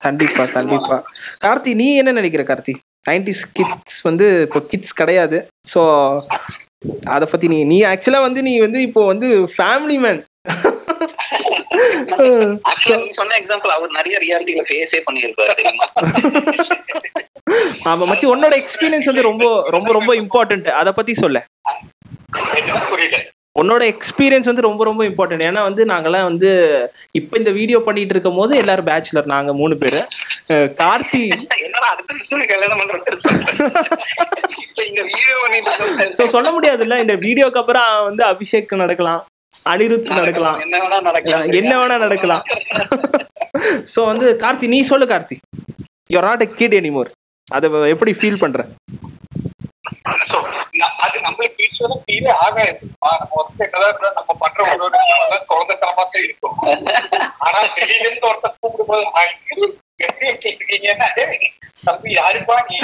கண்டிப்பா கண்டிப்பா. கார்த்தி நீ என்ன நினைக்கிற கார்த்தி? நைன்டிஸ் கிட்ஸ் வந்து இப்போ கிட்ஸ் கிடையாது. ஸோ அத பத்தி நீ நீ ஆக்சுவலா வந்து நீ வந்து இப்போ வந்து ஃபேமிலி மேன் சொன்ன எக்ஸாம்பிள் அவர் நிறைய ரியாலிட்டியில ஃபேஸே பண்ணியிருப்பாரு தெரியுமா? ஆமா மச்சி உன்னோட எக்ஸ்பீரியன்ஸ் வந்து ரொம்ப ரொம்ப ரொம்ப இம்பார்ட்டன்ட் அத பத்தி சொல்ல. புரியல. உன்னோட எக்ஸ்பீரியன்ஸ் வந்து ரொம்ப ரொம்ப இம்பார்ட்டன்ட் ஏன்னா வந்து நாங்கெல்லாம் வந்து இப்போ இந்த வீடியோ பண்ணிட்டு இருக்கும் போது எல்லாரும் பேச்சுலர் நாங்க மூணு பேரு. கார்த்தி. ஸோ சொல்ல முடியாதுல்ல இந்த வீடியோக்கு அப்புறம் வந்து அபிஷேக் நடக்கலாம் அனிருத் நடக்கலாம். என்ன வேணா நடக்கலாம். என்ன வேணா நடக்கலாம். ஸோ வந்து கார்த்தி நீ சொல்லு Karthi. You're not a kid anymore அதை எப்படி ஃபீல் பண்ற? அது நம்மளுக்கு ஃபியூச்சர்ல ஃபீலே ஆகாது. நம்ம ஒருத்தர் என்னதான் இருந்தா நம்ம பண்ற ஒரு குழந்தைத்தனமா தான் இருக்கும். ஆனா வெளியில இருந்து ஒருத்தர் கூப்பிடும்போது "ஆ, எப்படி வச்சிருக்கீங்கன்னா தம்பி யாருப்பா? நீ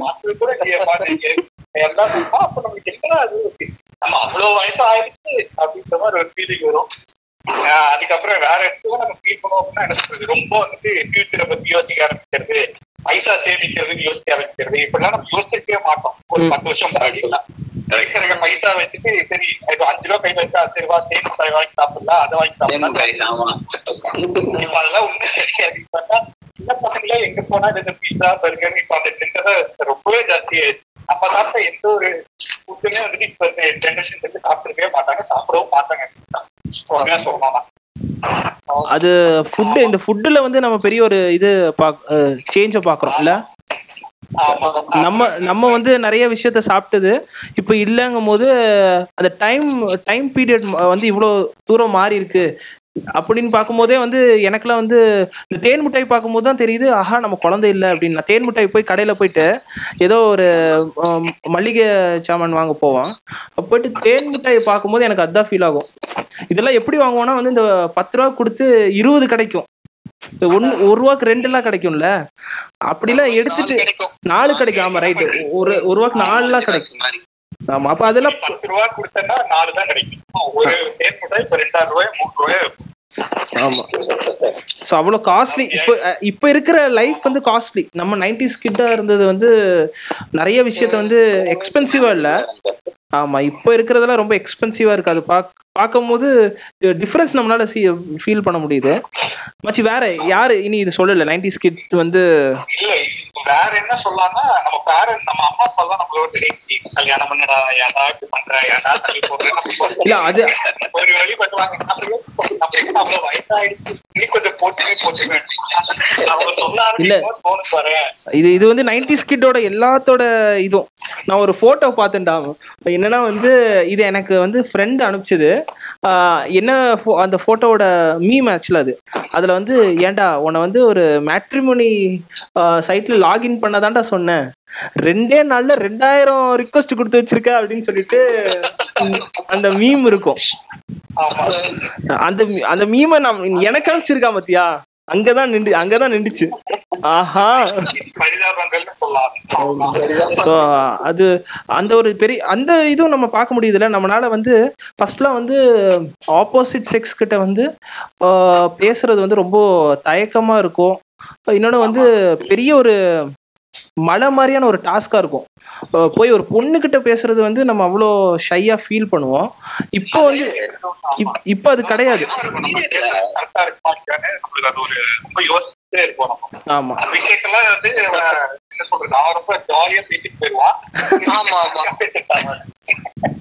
மாத்து கூட இல்லையாப்பா எல்லாம் சொல்லுமா, அப்ப நமக்கு என்ன அது? நம்ம அவ்வளவு வயசு ஆயிடுச்சு அப்படின்ற மாதிரி ஒரு ஃபீலிங் வரும். அதுக்கப்புறம் வேற இடத்துல நம்ம ஃபீல் பண்ணுவோம் அப்படின்னா ரொம்ப வந்துட்டு ஃபியூச்சரை பத்தி யோசிக்க ஆரம்பிக்கிறது பைசா சேமிக்கிறதுன்னு யோசிக்க ஆரம்பிக்கிறது. இப்படிலாம் நம்ம யோசிக்கவே மாட்டோம். ஒரு பத்து வருஷம் முன்னாடி எல்லாம் இருக்கிற பைசா வச்சுட்டு சரி அஞ்சு ரூபா கை வச்சா சரி ரூபா அதை வாங்கி சாப்பிடலாம் அதை வாங்கி சாப்பிடலாம். இப்ப அதெல்லாம் ஒண்ணு கிடையாது இப்ப பார்த்தா சின்ன பசங்களே எங்க போனா இந்த பீஸா பர்கர் இப்ப அந்த டெண்டரை ரொம்பவே ஜாஸ்தி ஆயிடுச்சு. அப்ப சாப்பிட்ட எந்த ஒரு ஃபுட்டுமே வந்துட்டு இப்ப ஜென்ரேஷன் வந்து சாப்பிடவே மாட்டாங்க சாப்பிடவும் மாட்டாங்க. சொல்லணும்னா அது ஃபுட்டு இந்த ஃபுட்டுல வந்து நம்ம பெரிய ஒரு இது சேஞ்ச பாக்குறோம் இல்ல நம்ம நம்ம வந்து நிறைய விஷயத்த சாப்பிட்டது. இப்போ இல்லைங்கும் போது அந்த டைம் டைம் பீரியட் வந்து இவ்வளோ தூரம் மாறி இருக்கு அப்படின்னு பார்க்கும்போதே வந்து எனக்குலாம் வந்து இந்த தேன் மிட்டாய் பார்க்கும்போது தான் தெரியுது ஆஹா நம்ம குழந்தை இல்லை அப்படின்னு. நான் தேன் மிட்டாய் போய் கடையில் போயிட்டு ஏதோ ஒரு மளிகை சாமான் வாங்க போவான். போயிட்டு தேன் மிட்டாய் பார்க்கும்போது எனக்கு அதுதான் ஃபீல் ஆகும். இதெல்லாம் எப்படி வாங்குவோம்னா வந்து இந்த பத்து ரூபா கொடுத்து இருபது கிடைக்கும். ஒன்று ஒரு ரூபாக்கு ரெண்டு எல்லாம் கிடைக்கும்ல. அப்படிலாம் எடுத்துட்டு கிடைக்கும். நாலு கிடைக்கும். ஆமா ரைட்டு ஒரு ஒரு ரூபாய்க்கு நாலுலாம் கிடைக்கும். மாதிரி ஆமா அப்ப அதெல்லாம் பத்து ரூபா கொடுத்தேன்னா நாலு தான் கிடைக்கும். ஒரு இப்ப ரெண்டாயிரம் ரூபாய் மூணு ரூபாய். ஆமா. ஸோ அவ்வளோ காஸ்ட்லி இப்போ இப்போ இருக்கிற லைஃப் வந்து காஸ்ட்லி நம்ம நைன்டிஸ் கிட்ட இருந்தது வந்து நிறைய விஷயத்த வந்து எக்ஸ்பென்சிவா இல்ல. ஆமா இப்போ இருக்கிறதெல்லாம் ரொம்ப எக்ஸ்பென்சிவா இருக்கு. அது பார்க்கும்போது டிஃப்ரென்ஸ் நம்மளால ஃபீல் பண்ண முடியுது. மச்சி வேற யாரு இனி இது சொல்லல நைன்டிஸ் கிட் வந்து வேற என்ன சொல்லலாம்னா நம்ம பேரண்ட் நம்ம அம்மா தான் நம்மளோட தெரிஞ்சு கல்யாணம் பண்ணடா ஏன்டா இப்படி பண்ற ஏன்டா தள்ளி போடுற? இல்ல அது ஒரு வழி பண்ணுவாங்க. நம்ம யோசிப்போம், நம்ம என்ன அவ்வளவு வயசாயிடுச்சு இது இது வந்து நைன்டிஸ் கிட்டோட எல்லாத்தோட இதுவும். நான் ஒரு ஃபோட்டோ பார்த்தேன்டா என்னன்னா வந்து இது எனக்கு வந்து ஃப்ரெண்ட் அனுப்பிச்சது. என்ன அந்த ஃபோட்டோவோட மீ மேட்ச்ல அது. அதில் வந்து ஏன்டா உன்னை வந்து ஒரு மேட்ரிமோனி சைட்டில் லாகின் பண்ணதான்டா சொன்னேன். ரெண்டே நாள்ல ரெண்டாயிரம் ரிக்வஸ்ட் கொடுத்து வச்சிருக்க அப்படின்னு சொல்லிட்டு அந்த மீம் இருக்கும். அந்த அந்த மீமை நான் எனக்கு அனுப்பிச்சிருக்கா மத்தியா அங்கதான் நின்று அங்கதான் நின்றுச்சு. ஆஹா. ஸோ அது அந்த ஒரு பெரிய அந்த இதுவும் நம்ம பார்க்க முடியுதுல்ல. நம்மளால வந்து ஃபர்ஸ்ட்லாம் வந்து ஆப்போசிட் செக்ஸ் கிட்ட வந்து பேசுறது வந்து ரொம்ப தயக்கமா இருக்கும். இன்னொன்று வந்து பெரிய ஒரு மலை மாதிரியான ஒரு டாஸ்கா இருக்கும். போய் ஒரு பொண்ணுகிட்ட பேசுறது வந்து நம்ம அவ்வளோ ஷையா ஃபீல் பண்ணுவோம். இப்போ வந்து இப்- இப்போ அது கிடையாது. ஆமா.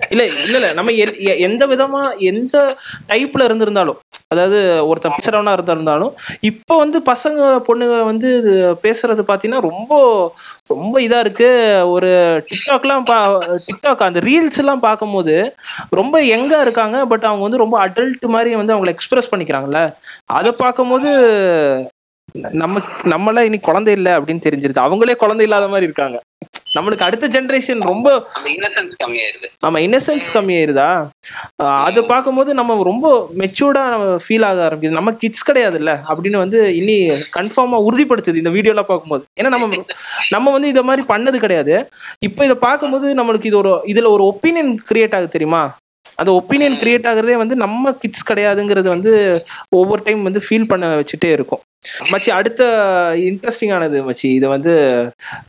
இல்ல இல்ல இல்ல. நம்ம எந்த விதமா எந்த டைப்ல இருந்திருந்தாலும் அதாவது ஒருத்தன் பேசுறவனா இருந்திருந்தாலும் இப்போ வந்து பசங்க பொண்ணுங்க வந்து இது பேசுறது பாத்தீங்கன்னா ரொம்ப ரொம்ப இதா இருக்கு. ஒரு டிக்டாக்லாம் பா டிக்டாக் அந்த ரீல்ஸ் எல்லாம் பார்க்கும்போது ரொம்ப எங்கா இருக்காங்க. பட் அவங்க வந்து ரொம்ப அடல்ட் மாதிரி வந்து அவங்கள எக்ஸ்பிரஸ் பண்ணிக்கிறாங்கல்ல. அதை பார்க்கும்போது நம்ம நம்மளாம் இனி குழந்தை இல்லை அப்படின்னு தெரிஞ்சிருது. அவங்களே குழந்தை இல்லாத மாதிரி இருக்காங்க. நம்மளுக்கு அடுத்த ஜெனரேஷன் ரொம்ப இன்னசென்ஸ் கம்மியாயிருது. ஆமா இன்னசென்ஸ் கம்மியாயிருதா? அது பார்க்கும்போது நம்ம ரொம்ப மெச்சூர்டா நம்ம ஃபீல் ஆக ஆரம்பிக்குது. நம்ம கிட்ஸ் கிடையாதுல்ல? அப்படின்னு வந்து இனி கன்ஃபார்மா உறுதிப்படுத்துது இந்த வீடியோலாம் பார்க்கும்போது. ஏன்னா நம்ம நம்ம வந்து இதை மாதிரி பண்ணது கிடையாது. இப்போ இதை பார்க்கும்போது நம்மளுக்கு இது ஒரு இதுல ஒரு ஒப்பீனியன் கிரியேட் ஆகுது தெரியுமா? அந்த ஒப்பீனியன் கிரியேட் ஆகுறதே வந்து நம்ம கிட்ஸ் கிடையாதுங்கிறது வந்து ஒவ்வொரு டைம் வந்து ஃபீல் பண்ண வச்சுட்டே இருக்கும். மச்சி அடுத்த இன்ட்ரெஸ்டிங்கானது மச்சி இதை வந்து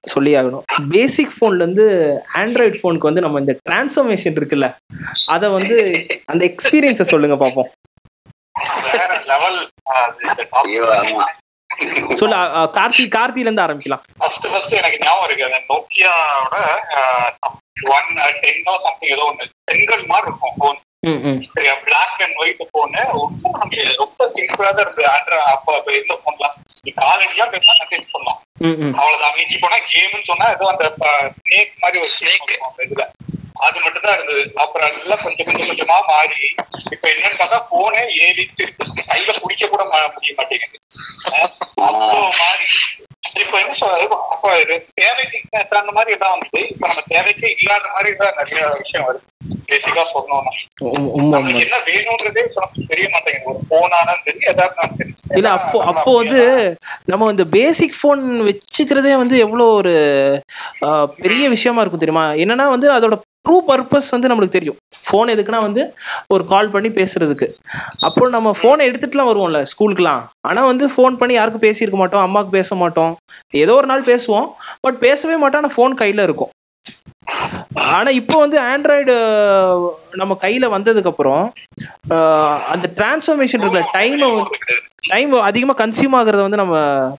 சொல்லி ஆகணும். பேசிக் ஃபோன்ல இருந்து ஆண்ட்ராய்டு ஃபோனுக்கு வந்து நம்ம இந்த டிரான்ஸ்ஃபர்மேஷன் இருக்குல்ல அதை வந்து அந்த எக்ஸ்பீரியன்ஸை சொல்லுங்க பார்ப்போம் சொல்ல கார்த்தி கார்த்தில இருந்து ஆரம்பிக்கலாம். ஃபர்ஸ்ட் ஃபர்ஸ்ட் எனக்கு ஞாபகம் இருக்கு அந்த நோக்கியாவோட ஒன் டென்னோ சம்திங் ஏதோ ஒன்று செங்கல் மாதிரி இருக்கும் சரியா? பிளாக் அண்ட் ஒயிட் போனு ரொம்ப நமக்கு ரொம்ப சிம்பிளா தான் இருக்கு. ஆண்ட்ரா அப்ப அப்ப இருந்த போன்லாம் நீ காலடிலாம் பேசினா மெசேஜ் பண்ணலாம். அவ்வளவுதான். மிஞ்சி போனா கேம்னு சொன்னா ஏதோ அந்த ஸ்னேக் மாதிரி ஒரு. ஸ்னேக் அந்த இதுல அது மட்டும் தான் இருந்தது. அப்புறம் எல்லாம் கொஞ்சம் கொஞ்சம் கொஞ்சமா மாறி இப்ப என்னன்னு பார்த்தா போனே ஏறி திருப்பி கையில பிடிக்க கூட முடிய மாட்டேங்குது. அப்போ மாறி இப்ப என்ன சொல்றது? அப்ப தேவைக்கு தகுந்த மாதிரி எல்லாம் வந்து இப்ப நம்ம தேவைக்கே இல்லாத மாதிரி தான் நிறைய விஷயம் வருது. பேசிக்கா நம்மளுக்கு என்ன வேணும்ன்றதே நமக்கு தெரிய மாட்டேங்குது. ஒரு போனாலும் சரி எதாவது சரி. இல்ல அப்போ அப்போ வந்து நம்ம இந்த பேசிக் ஃபோன் வச்சுக்கிறதே வந்து எவ்வளோ ஒரு பெரிய விஷயமா இருக்கும் தெரியுமா? என்னன்னா வந்து அதோட ட்ரூ பர்பஸ் வந்து நம்மளுக்கு தெரியும். ஃபோன் எதுக்குன்னா வந்து ஒரு கால் பண்ணி பேசுறதுக்கு. அப்போ நம்ம ஃபோனை எடுத்துட்டுலாம் வருவோம்ல ஸ்கூலுக்குலாம் ஆனால் வந்து ஃபோன் பண்ணி யாருக்கும் பேசியிருக்க மாட்டோம் அம்மாவுக்கு பேச மாட்டோம். ஏதோ ஒரு நாள் பேசுவோம் பட் பேசவே மாட்டோம் ஆனால் ஃபோன் கையில் இருக்கும். ஆனால் இப்போ வந்து ஆண்ட்ராய்டு நம்ம கையில் வந்ததுக்கப்புறம் அந்த டிரான்ஸ்ஃபர்மேஷன் இருக்குல்ல டைமை டைம் அதிகமாக கன்சியூம் ஆகுறத வந்து நம்ம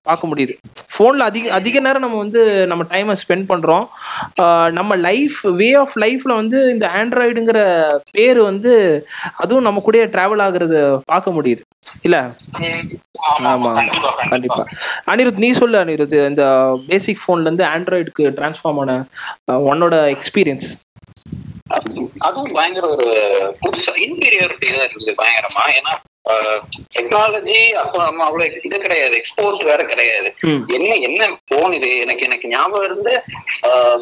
பார்க்க முடியுது. ஃபோனில் அதிக அதிக நேரம் நம்ம வந்து நம்ம டைமை ஸ்பெண்ட் பண்ணுறோம் நம்ம லைஃப் வே ஆஃப் லைஃப்பில் வந்து இந்த ஆண்ட்ராய்டுங்கிற பேர் வந்து அதுவும் நம்ம கூடயே ட்ராவல் ஆகுறது பார்க்க முடியுது. இல்லை? ஆமா ஆமா, கண்டிப்பா கண்டிப்பா. கண்டிப்பா. அனிருத் நீ சொல்லு அனிருத் இந்த பேசிக் ஃபோன்ல இருந்து ஆண்ட்ராய்டுக்கு டிரான்ஸ்ஃபார்ம் ஆன உன்னோட எக்ஸ்பீரியன்ஸ் அதுவும் பயங்கர ஒரு புதுசா இன்டீரியரிட்டி தான் இருந்தது பயங்கரமா. ஏன்னா டெக்னாலஜி அப்போ நம்ம அவ்வளவு இது கிடையாது எக்ஸ்போஸ் வேற கிடையாது. என்ன என்ன போன் இது? எனக்கு எனக்கு ஞாபகம் இருந்து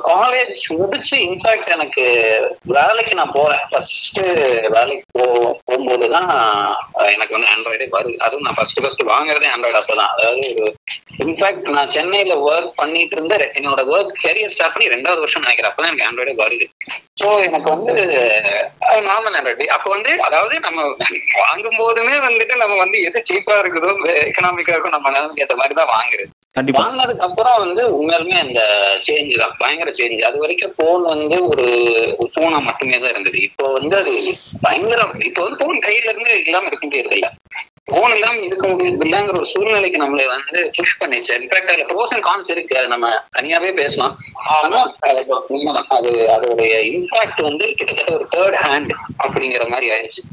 காலேஜ் முடிச்சு இன்ஃபேக்ட் எனக்கு வேலைக்கு நான் போறேன். ஃபர்ஸ்ட் வேலைக்கு போ போகும்போதுதான் எனக்கு வந்து ஆண்ட்ராய்டே வருது. அதுவும் நான் ஃபர்ஸ்ட் ஃபர்ஸ்ட் வாங்குறதே ஆண்ட்ராய்டு அப்பதான் அதாவது ஒரு இன்ஃபேக்ட் நான் சென்னையில ஒர்க் பண்ணிட்டு இருந்த என்னோட ஒர்க் கெரியர் ஸ்டார்ட் பண்ணி ரெண்டாவது வருஷம் நினைக்கிறேன். அப்பதான் எனக்கு ஆண்ட்ராய்டே வருது. ஸோ எனக்கு வந்து நார்மல் ஆண்ட்ராய்டு அப்போ வந்து அதாவது நம்ம வாங்கும் போதுமே வந்துட்டு நம்ம வந்து எது சீப்பா இருக்குதோ எக்கனாமிக்கா இருக்கோ நம்ம நிலைமைக்கு ஏற்ற மாதிரி தான் வாங்குறது. வாங்கினதுக்கு அப்புறம் வந்து உண்மையாலுமே அந்த சேஞ்ச் தான். பயங்கர சேஞ்ச் அது வரைக்கும் போன் வந்து ஒரு போனா மட்டுமே தான் இருந்தது. இப்போ வந்து அது பயங்கரம் இப்போ வந்து போன் கையில இருந்து இல்லாம இருக்க முடியாது இல்ல. போன் இல்லாம இருக்க முடியாது இல்லைங்கிற ஒரு சூழ்நிலைக்கு நம்மளை வந்து புஷ் பண்ணிச்சு இன்ஃபேக்ட் அதுல ப்ரோஸ் அண்ட் கான்ஸ் இருக்கு. அது நம்ம தனியாவே பேசலாம். ஆனா அது உண்மைதான். அது அதோடைய இம்பாக்ட் வந்து கிட்டத்தட்ட ஒரு தேர்ட் ஹேண்ட் அப்படிங்கிற மாதிரி ஆயிடுச்சு.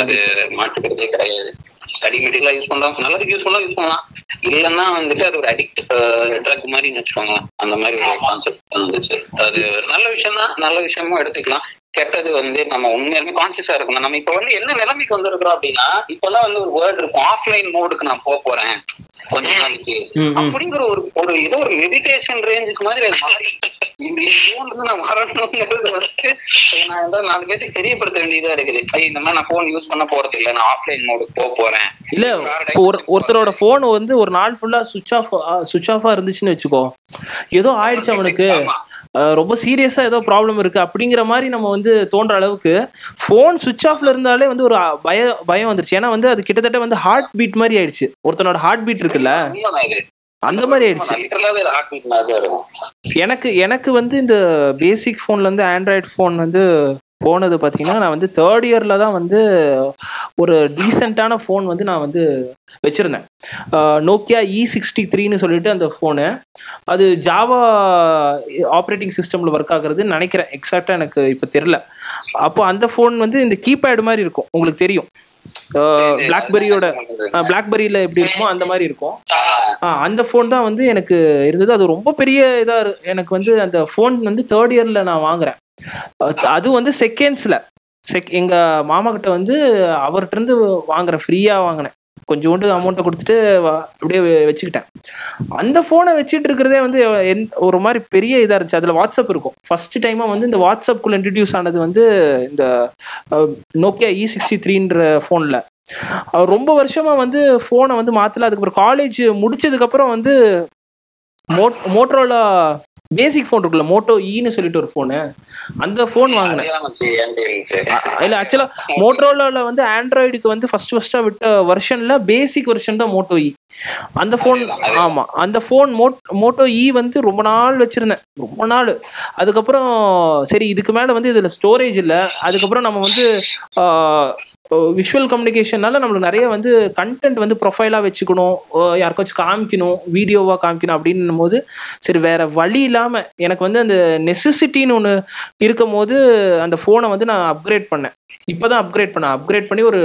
அது மாட்டுக்கிறதே கிடையாது. ஸ்டடி மெட்டீரியலா யூஸ் பண்ணலாம் நல்லதுக்கு யூஸ் பண்ணலாம் யூஸ் பண்ணலாம். இல்லைன்னா வந்துட்டு அது ஒரு அடிக்ட் ட்ரக் மாதிரி வச்சுக்கோங்க அந்த மாதிரி ஒரு கான்செப்ட் வந்துச்சு. அது நல்ல விஷயம் தான் நல்ல விஷயமும் எடுத்துக்கலாம். கெட்டது வந்து நம்ம உண்மையாலுமே கான்சியஸா இருக்கணும். நம்ம இப்ப வந்து என்ன நிலைமைக்கு வந்திருக்கிறோம் அப்படின்னா இப்பெல்லாம் வந்து ஒரு வேர்ட் இருக்கும். ஆஃப்லைன் மோடுக்கு நான் போக போறேன். கொஞ்ச நாளைக்கு. அப்படிங்கிற ஒரு ஒரு ஏதோ ஒரு மெடிடேஷன் ரேஞ்சுக்கு மாதிரி இந்த phone இருந்து நான் வரணுங்கிறது வந்து நான் வந்து நாலு பேருக்கு தெரியப்படுத்த வேண்டியதா இருக்குது. இந்த மாதிரி நான் போன் யூஸ் பண்ண போறது இல்ல. நான் ஆஃப்லைன் மோடுக்கு போக போறேன். இல்ல ஒரு ஒருத்தரோட ஃபோன் வந்து ஒரு நாள் ஃபுல்லா சுவிச் ஆஃப் சுவிச் ஆஃபா இருந்துச்சுன்னு வச்சுக்கோ. ஏதோ ஆயிடுச்சு அவனுக்கு. ரொம்ப சீரியஸா ஏதோ ப்ராப்ளம் இருக்கு. அப்படிங்கிற மாதிரி நம்ம வந்து தோன்ற அளவுக்கு ஃபோன் சுவிச் ஆஃப்ல இருந்தாலே வந்து ஒரு பய பயம் வந்துருச்சு. ஏன்னா வந்து அது கிட்டத்தட்ட வந்து ஹார்ட் பீட் மாதிரி ஆயிடுச்சு. ஒருத்தனோட ஹார்ட் பீட் இருக்குல்ல. அந்த மாதிரி ஆயிடுச்சு. எனக்கு எனக்கு வந்து இந்த பேசிக் ஃபோன்ல இருந்து ஆண்ட்ராய்டு ஃபோன் வந்து போனது பார்த்தீங்கன்னா நான் வந்து தேர்ட் இயர்ல தான் வந்து ஒரு டீசெண்டான ஃபோன் வந்து நான் வந்து வச்சிருந்தேன். நோக்கியா இ சிக்ஸ்டி த்ரீன்னு சொல்லிட்டு அந்த ஃபோனு அது ஜாவா ஆப்ரேட்டிங் சிஸ்டம்ல ஒர்க் ஆகுறதுன்னு நினைக்கிறேன். எக்ஸாக்டா எனக்கு இப்போ தெரில அப்போ அந்த ஃபோன் வந்து இந்த கீபேட் மாதிரி இருக்கும். உங்களுக்கு தெரியும். பிளாக்பெரியோட பிளாக்பெரியில எப்படி இருக்குமோ அந்த மாதிரி இருக்கும். அந்த ஃபோன் தான் வந்து எனக்கு இருந்தது. அது ரொம்ப பெரிய இதா இரு- எனக்கு வந்து அந்த ஃபோன் வந்து தேர்ட் இயர்ல நான் வாங்குறேன். அது- வந்து செகண்ட்ஸ்ல செக் எங்க மாமா கிட்ட வந்து அவர்கிட்ட இருந்து வாங்குறேன். ஃப்ரீயா வாங்கினேன். கொஞ்சோண்டு அமௌண்ட்டை கொடுத்துட்டு அப்படியே வச்சுக்கிட்டேன். அந்த ஃபோனை வச்சுட்டு இருக்கிறதே வந்து ஒரு மாதிரி பெரிய இதாக இருந்துச்சு. அதில் வாட்ஸ்அப் இருக்கும். ஃபர்ஸ்ட் டைமாக வந்து இந்த வாட்ஸ்அப்குள்ள இன்ட்ரடியூஸ் ஆனது வந்து இந்த நோக்கியா இ சிக்ஸ்டி த்ரீன்ற ஃபோனில் அவர் ரொம்ப வருஷமா வந்து ஃபோனை வந்து மாத்தல. அதுக்கப்புறம் காலேஜ் முடிச்சதுக்கப்புறம் வந்து மோட் மோட்ரோலா பேசிக் ஃபோன் இருக்குல்ல மோட்டோ ஈன்னு சொல்லிட்டு ஒரு ஃபோனு அந்த ஃபோன் வாங்கினேன். இல்ல ஆக்சுவலா மோட்டோரோலால வந்து ஆண்ட்ராய்டுக்கு வந்து ஃபர்ஸ்ட் ஃபர்ஸ்டா விட்ட வெர்ஷன்ல பேசிக் வெர்ஷன் தான் மோட்டோ இ அந்த ஃபோன் ஆமா அந்த ஃபோன் மோட் மோட்டோ இ வந்து ரொம்ப நாள் வச்சிருந்தேன். ரொம்ப நாள். அதுக்கப்புறம் சரி இதுக்கு மேல வந்து இதுல ஸ்டோரேஜ் இல்ல. அதுக்கப்புறம் நம்ம வந்து விஷுவல் கம்யூனிகேஷனால நம்மளுக்கு நிறைய வந்து கண்டென்ட் வந்து ப்ரொஃபைலாக வச்சுக்கணும். யாருக்காச்சும் காமிக்கணும் வீடியோவாக காமிக்கணும் அப்படின்னும் போது சரி வேற வழி இல்லாமல் எனக்கு வந்து அந்த நெசசிட்டின்னு ஒன்று இருக்கும் போது அந்த ஃபோனை வந்து நான் அப்கிரேட் பண்ணேன். இப்போ தான் அப்கிரேட் பண்ணேன் அப்கிரேட் பண்ணி ஒரு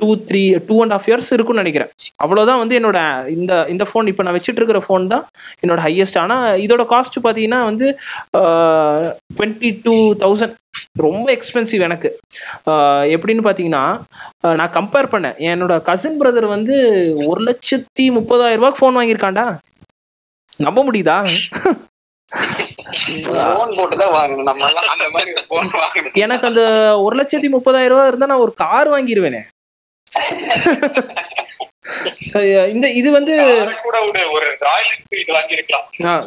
two three two and half years இருக்கும்னு நினைக்கிறேன். அவ்வளோதான் வந்து என்னோட இந்த இந்த ஃபோன் இப்போ நான் வச்சுட்டு இருக்கிற ஃபோன் தான் என்னோட ஹையஸ்ட் ஆனால் இதோட காஸ்ட் பார்த்தீங்கன்னா வந்து டுவெண்ட்டி டூ தௌசண்ட் ரொம்ப எக்ஸ்பென்சிவ் எனக்கு. எப்படின்னு பார்த்தீங்கன்னா நான் கம்பேர் பண்ணேன். என்னோட கசின் பிரதர் வந்து ஒரு லட்சத்தி முப்பதாயிரம் ரூபாய்க்கு ஃபோன் வாங்கியிருக்காண்டா நம்ப முடியுதா? எனக்கு அந்த ஒரு லட்சத்தி முப்பதாயிரம் ரூபாய் இருந்தா நான் ஒரு கார் வாங்கிடுவேனே இந்த இது வந்து ஒரு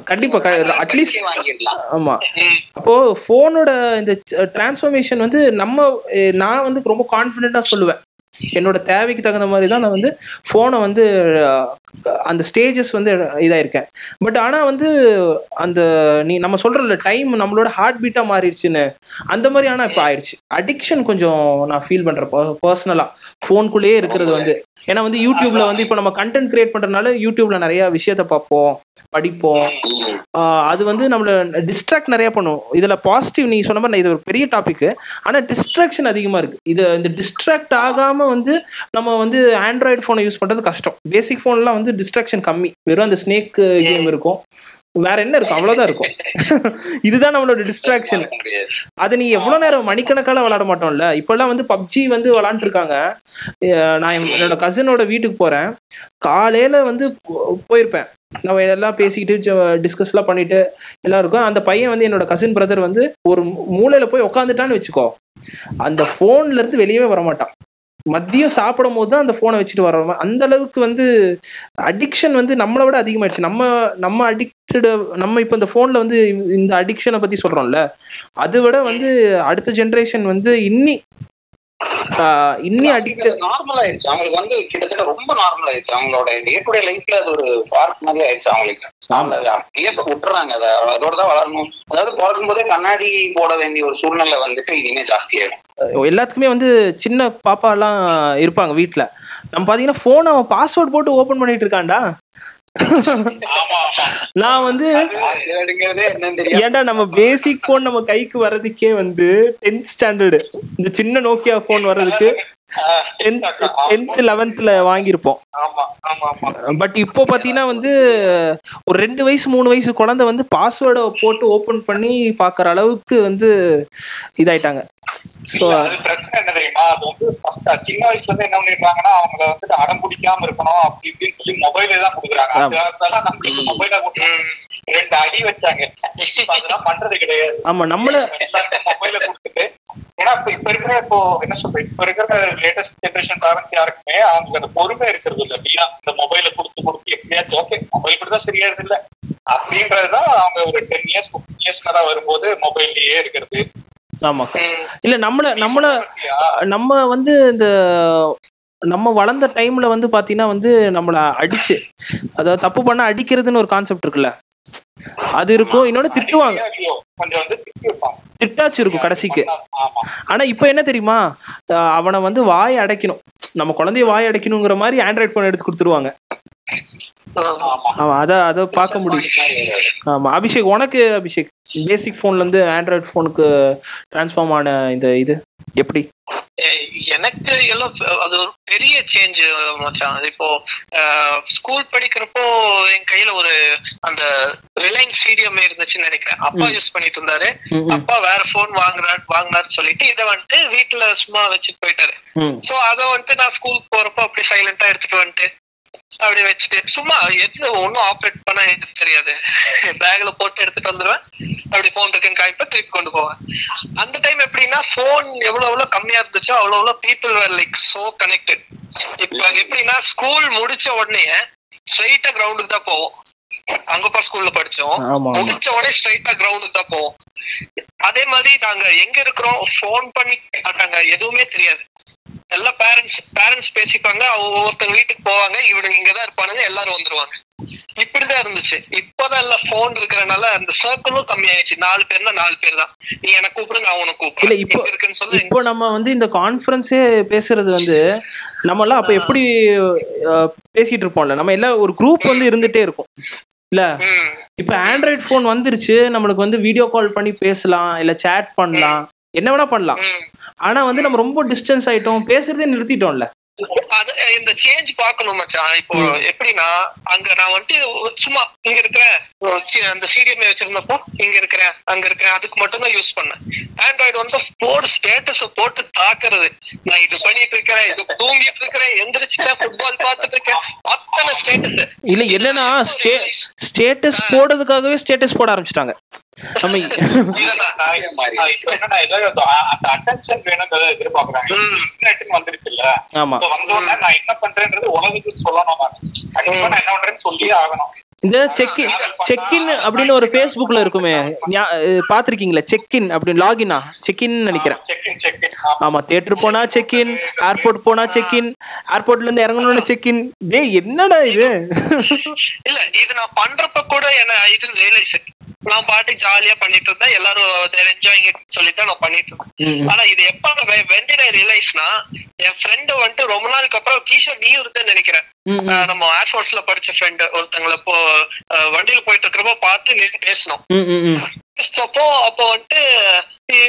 கண்டிப்பா அட்லீஸ்ட் வாங்கிடலாம். ஆமா. அப்போ ஃபோனோட இந்த டிரான்ஸ்ஃபர்மேஷன் வந்து நம்ம நான் வந்து ரொம்ப கான்ஃபிடென்ட்டா சொல்லுவேன். என்னோட தேவைக்கு தகுந்த மாதிரி தான் நான் வந்து ஃபோனை வந்து அந்த ஸ்டேஜஸ் வந்து இதாயிருக்கேன். பட் ஆனா வந்து அந்த நீ நம்ம சொல்றோம்ல டைம் நம்மளோட ஹார்ட் பீட்டா மாறிடுச்சுன்னு. அந்த மாதிரி ஆனா இப்போ ஆயிடுச்சு அடிக்ஷன் கொஞ்சம் நான் ஃபீல் பண்றேன் பர்சனலா ஃபோனுக்குள்ளேயே இருக்கிறது வந்து. ஏன்னா வந்து யூடியூப்ல வந்து இப்போ நம்ம கண்டென்ட் கிரியேட் பண்றதுனால யூடியூப்ல நிறைய விஷயத்த பார்ப்போம் படிப்போம். அது வந்து நம்மள டிஸ்ட்ராக்ட் நிறைய பண்ணும். இதுல பாசிட்டிவ் நீங்க சொன்ன மாதிரி இது ஒரு பெரிய டாபிக் ஆனா டிஸ்ட்ராக்ஷன் அதிகமா இருக்கு. இது இந்த டிஸ்ட்ராக்ட் ஆகாம வந்து நம்ம வந்து ஆண்ட்ராய்டு ஃபோனை யூஸ் பண்றது கஷ்டம். பேசிக் ஃபோன்லாம் வந்து டிஸ்ட்ராக்ஷன் கம்மி. வெறும் அந்த ஸ்னேக் கேம் இருக்கும். வேற என்ன இருக்கும்? அவ்வளவுதான் இருக்கும். இதுதான் நம்மளோட டிஸ்ட்ராக்ஷன் அது நீ எவ்வளவு நேரம் மணிக்கணக்கால விளையாட மாட்டோம்ல? இப்பெல்லாம் வந்து பப்ஜி வந்து இருக்காங்க அஹ் நான் என்- என்னோட கசினோட வீட்டுக்கு போறேன். காலையில வந்து போயிருப்பேன். நம்ம எல்லாம் பேசிக்கிட்டு டிஸ்கஸ்லாம் பண்ணிட்டு எல்லாம் இருக்கும் அந்த பையன் வந்து என்னோட கசின் பிரதர் வந்து ஒரு மூலையில போய் உட்காந்துட்டான்னு வச்சுக்கோ. அந்த போன்ல இருந்து வெளியவே வர மாட்டான் மதியம் சாப்பிடும் போது தான் அந்த போனை வச்சுட்டு வர்றோம் அந்த அளவுக்கு வந்து அடிக்ஷன் வந்து நம்மளை விட அதிகமாயிடுச்சு. நம்ம நம்ம அடிக்டடு நம்ம இப்போ இந்த போன்ல வந்து இந்த அடிக்ஷனை பத்தி சொல்றோம்ல அதை விட வந்து அடுத்த ஜென்ரேஷன் வந்து இன்னி இன்னி அடிக்ட் நார்மல் ஆயிடுச்சு. அவங்களுக்கு வந்து கிட்டத்தட்ட ரொம்ப நார்மல் ஆயிடுச்சு. அவங்களோட டே டு டே லைஃப்ல அது ஒரு பார்ட் மாதிரி ஆயிடுச்சு அவங்களுக்கு. அவங்க அப்படியே இப்ப விட்டுறாங்க. அதை அதோட தான் வளரணும். அதாவது பிறக்கும் போதே கண்ணாடி போட வேண்டிய ஒரு சூழ்நிலை வந்துட்டு இனிமே ஜாஸ்தி ஆயிடும். எல்லாத்துக்குமே வந்து சின்ன பாப்பா எல்லாம் இருப்பாங்க வீட்ல. நம்ம பாத்தீங்கன்னா போன் அவன் பாஸ்வேர்ட் போட்டு ஓபன் பண்ணிட்டு இருக்கான்டா. நான் வந்து ஏன்டா நம்ம பேசிக் போன் நம்ம கைக்கு வர்றதுக்கே வந்து டென்த் ஸ்டாண்டர்டு இந்த சின்ன நோக்கியா போன் வர்றதுக்கு டென்த் லெவன்த்ல வாங்கியிருப்போம். ஆமா ஆமா ஆமா. பட் இப்போ பாத்தீங்கன்னா வந்து ஒரு ரெண்டு வயசு மூணு வயசு குழந்தை வந்து பாஸ்வேர்டை போட்டு ஓபன் பண்ணி பாக்குற அளவுக்கு வந்து இதாயிட்டாங்க. பிரச்சனை என்ன தெரியுமா? அது வந்து first சின்ன வயசுல இருந்து என்ன பண்ணிருக்காங்கன்னா அவங்கள வந்துட்டு அடம் பிடிக்காம இருக்கணும் அப்படி இப்படின்னு சொல்லி மொபைலே தான் கொடுக்குறாங்க. மொபைல ரெண்டு அடி வச்சாங்க. அதெல்லாம் பண்றது கிடையாது. ஆமா நம்மள மொபைல கொடுத்துட்டு ஏன்னா இப்ப இப்ப இருக்கிற இப்போ என்ன சொல்றேன் இப்ப இருக்கிற லேட்டஸ்ட் ஜெனரேஷன் பேரண்ட்ஸ் யாருக்குமே அவங்களுக்கு அந்த பொறுமை இருக்கிறது இல்ல. அப்படின்னா இந்த மொபைல கொடுத்து கொடுத்து எப்படியாச்சும் ஓகே மொபைல் கூட தான் சரியாயிருது இல்ல அப்படின்றதுதான் அவங்க ஒரு டென் இயர்ஸ் ஃபிஃப்டின் இயர்ஸ் தான் வரும்போது மொபைல்லயே இருக்கிறது. ஆமா. இல்ல நம்மள நம்மள? நம்ம வந்து இந்த நம்ம வளர்ந்த டைம்ல வந்து பாத்தீங்கன்னா வந்து நம்மள அடிச்சு அதாவது தப்பு பண்ண அடிக்கிறதுன்னு ஒரு கான்செப்ட் இருக்குல்ல. அது இருக்கும். இன்னொன்னு திட்டுவாங்க. திட்டாச்சு இருக்கும் கடைசிக்கு. ஆனா இப்ப என்ன தெரியுமா? அஹ் அவனை வந்து வாய் அடைக்கணும். நம்ம குழந்தைய வாய் அடைக்கணுங்கிற மாதிரி ஆண்ட்ராய்ட் போன் எடுத்து கொடுத்துருவாங்க. ஆமா. அதை அதை பார்க்க முடியும். ஆமா அபிஷேக் உனக்கு அபிஷேக் பேசிக் போன்ல இருந்து ஆண்ட்ராய்ட் போனுக்கு டிரான்ஸ்ஃபார்ம் ஆன இந்த இது எப்படி? எனக்கு எல்லாம் அது ஒரு பெரிய சேஞ்ச் மச்சான். இப்போ ஸ்கூல் படிக்கிறப்போ என் கையில ஒரு அந்த ரிலையன்ஸ் சிடிஎம் இருந்துச்சுன்னு நினைக்கிறேன். அப்பா. யூஸ் பண்ணிட்டு இருந்தாரு. அப்பா வேற போன் வாங்குறாரு வாங்கினாரு சொல்லிட்டு இதை வந்துட்டு வீட்டுல சும்மா வச்சுட்டு போயிட்டாரு. சோ அத வந்துட்டு நான் ஸ்கூலுக்கு போறப்போ அப்படி சைலண்டா எடுத்துட்டு வந்துட்டு அப்படி வச்சுட்டு சும்மா எதுல ஒன்னும் ஆப்ரேட் பண்ண எனக்கு தெரியாது. பேக்ல போட்டு எடுத்துட்டு வந்துருவேன். அப்படி போன் இருக்குன்னு காய்ப்ப திருப்பி கொண்டு போவேன். அந்த டைம் எப்படின்னா போன் எவ்வளவு எவ்வளவு கம்மியா இருந்துச்சோ அவ்வளவு எவ்வளவு people were like so connected இப்ப எப்படின்னா ஸ்கூல் முடிச்ச உடனே ஸ்ட்ரைட்டா கிரவுண்டுக்கு தான் போவோம். அங்கப்பா ஸ்கூல்ல படிச்சோம். முடிச்ச உடனே ஸ்ட்ரைட்டா கிரவுண்டுக்கு தான் போவோம். அதே மாதிரி நாங்க எங்க இருக்கிறோம் ஃபோன் பண்ணி மாட்டாங்க எதுவுமே தெரியாது. எல்லாம் பேரண்ட்ஸ் பேரண்ட்ஸ் பேசிப்பாங்க. ஒவ்வொருத்தங்க வீட்டுக்கு போவாங்க. இவனுங்க இங்கதான் இருப்பானுங்க. எல்லாரும் வந்துருவாங்க. இப்படிதான் இருந்துச்சு. இப்பதான் எல்லாம் போன் இருக்கிறனால அந்த சர்க்கிளும் கம்மியாயிடுச்சு. நாலு பேர்னா நாலு பேர் தான் நீ எனக்கு கூப்பிடு நான் உனக்கு இல்ல கூப்பிடுறேன் இப்போ இருக்குன்னு சொல்ல. இப்போ நம்ம வந்து இந்த கான்ஃபரன்ஸே பேசுறது வந்து நம்ம எல்லாம் அப்ப எப்படி பேசிட்டு இருப்போம்ல? நம்ம எல்லாம் ஒரு குரூப் வந்து இருந்துட்டே இருக்கும். இல்ல? இப்ப ஆண்ட்ராய்ட் ஃபோன் வந்துருச்சு. நம்மளுக்கு வந்து வீடியோ கால் பண்ணி பேசலாம். இல்ல சேட் பண்ணலாம். என்ன வேணா பண்ணலாம். ஆனா வந்து நம்ம ரொம்ப டிஸ்டன்ஸ் ஆயிட்டோம் பேசுறதே நிறுத்திட்டோம்ல. அது இந்த சேஞ்ச் பார்க்கணும் மச்சான். இப்போ எப்படின்னா அங்க நான் வந்துட்டு சும்மா இங்க இருக்கிறேன். அந்த சிடிஎம்ஏ வச்சிருந்தப்போ இங்க இருக்கிறேன் அங்க இருக்கிறேன். அதுக்கு மட்டும் தான் யூஸ் பண்ணேன். ஆண்ட்ராய்டு வந்து போர்டு ஸ்டேட்டஸ் போட்டு தாக்குறது. நான் இது பண்ணிட்டு இருக்கிறேன் இது தூங்கிட்டு இருக்கிறேன் எந்திரிச்சுட்டேன் ஃபுட்பால் பார்த்துட்டு இருக்கேன். அத்தனை ஸ்டேட்டஸ் இல்ல என்னன்னா ஸ்டேட்டஸ் போடுறதுக்காகவே ஸ்டேட்டஸ் போட ஆரம்பிச்சிட்டாங்க. நம்ம நான் என்ன சொல்லணும் ஆகணும். இந்த செக்இன் செக்இன் அப்படின்னு ஒரு ஃபேஸ்புக்ல இருக்குமே. பாத்திருக்கீங்களா செக்இன் அப்படின்னு லாகினா செக்இன் நினைக்கிறேன். ஆமா தியேட்டர் போனா செக்இன் ஏர்போர்ட் போனா செக்இன் ஏர்போர்ட்ல இருந்து இறங்கணும்னு செக்இன் டேய் என்னடா இது? இல்ல இது நான் பண்றப்ப கூட என்ன இது ரியலைஸ் நான் பாட்டு ஜாலியா பண்ணிட்டு இருந்தேன். எல்லாரும் என்ஜாயிங் சொல்லிட்டு நான் பண்ணிட்டு இருந்தேன். ஆனா இது எப்ப வெண்டின ரியலைஸ்னா என் ஃப்ரெண்டு வந்துட்டு ரொம்ப நாளுக்கு அப்புறம் கிஷோர் நீ இருந்தேன்னு நினைக்கிறேன். நம்ம ஏர்ஃபோர்ஸ்ல படிச்ச ஃப்ரெண்டு ஒருத்தங்கள இப்போ வண்டியில போயிட்டு இருக்கிறப்போ பார்த்து நின்று பேசணும். அப்போ அப்போ வந்துட்டு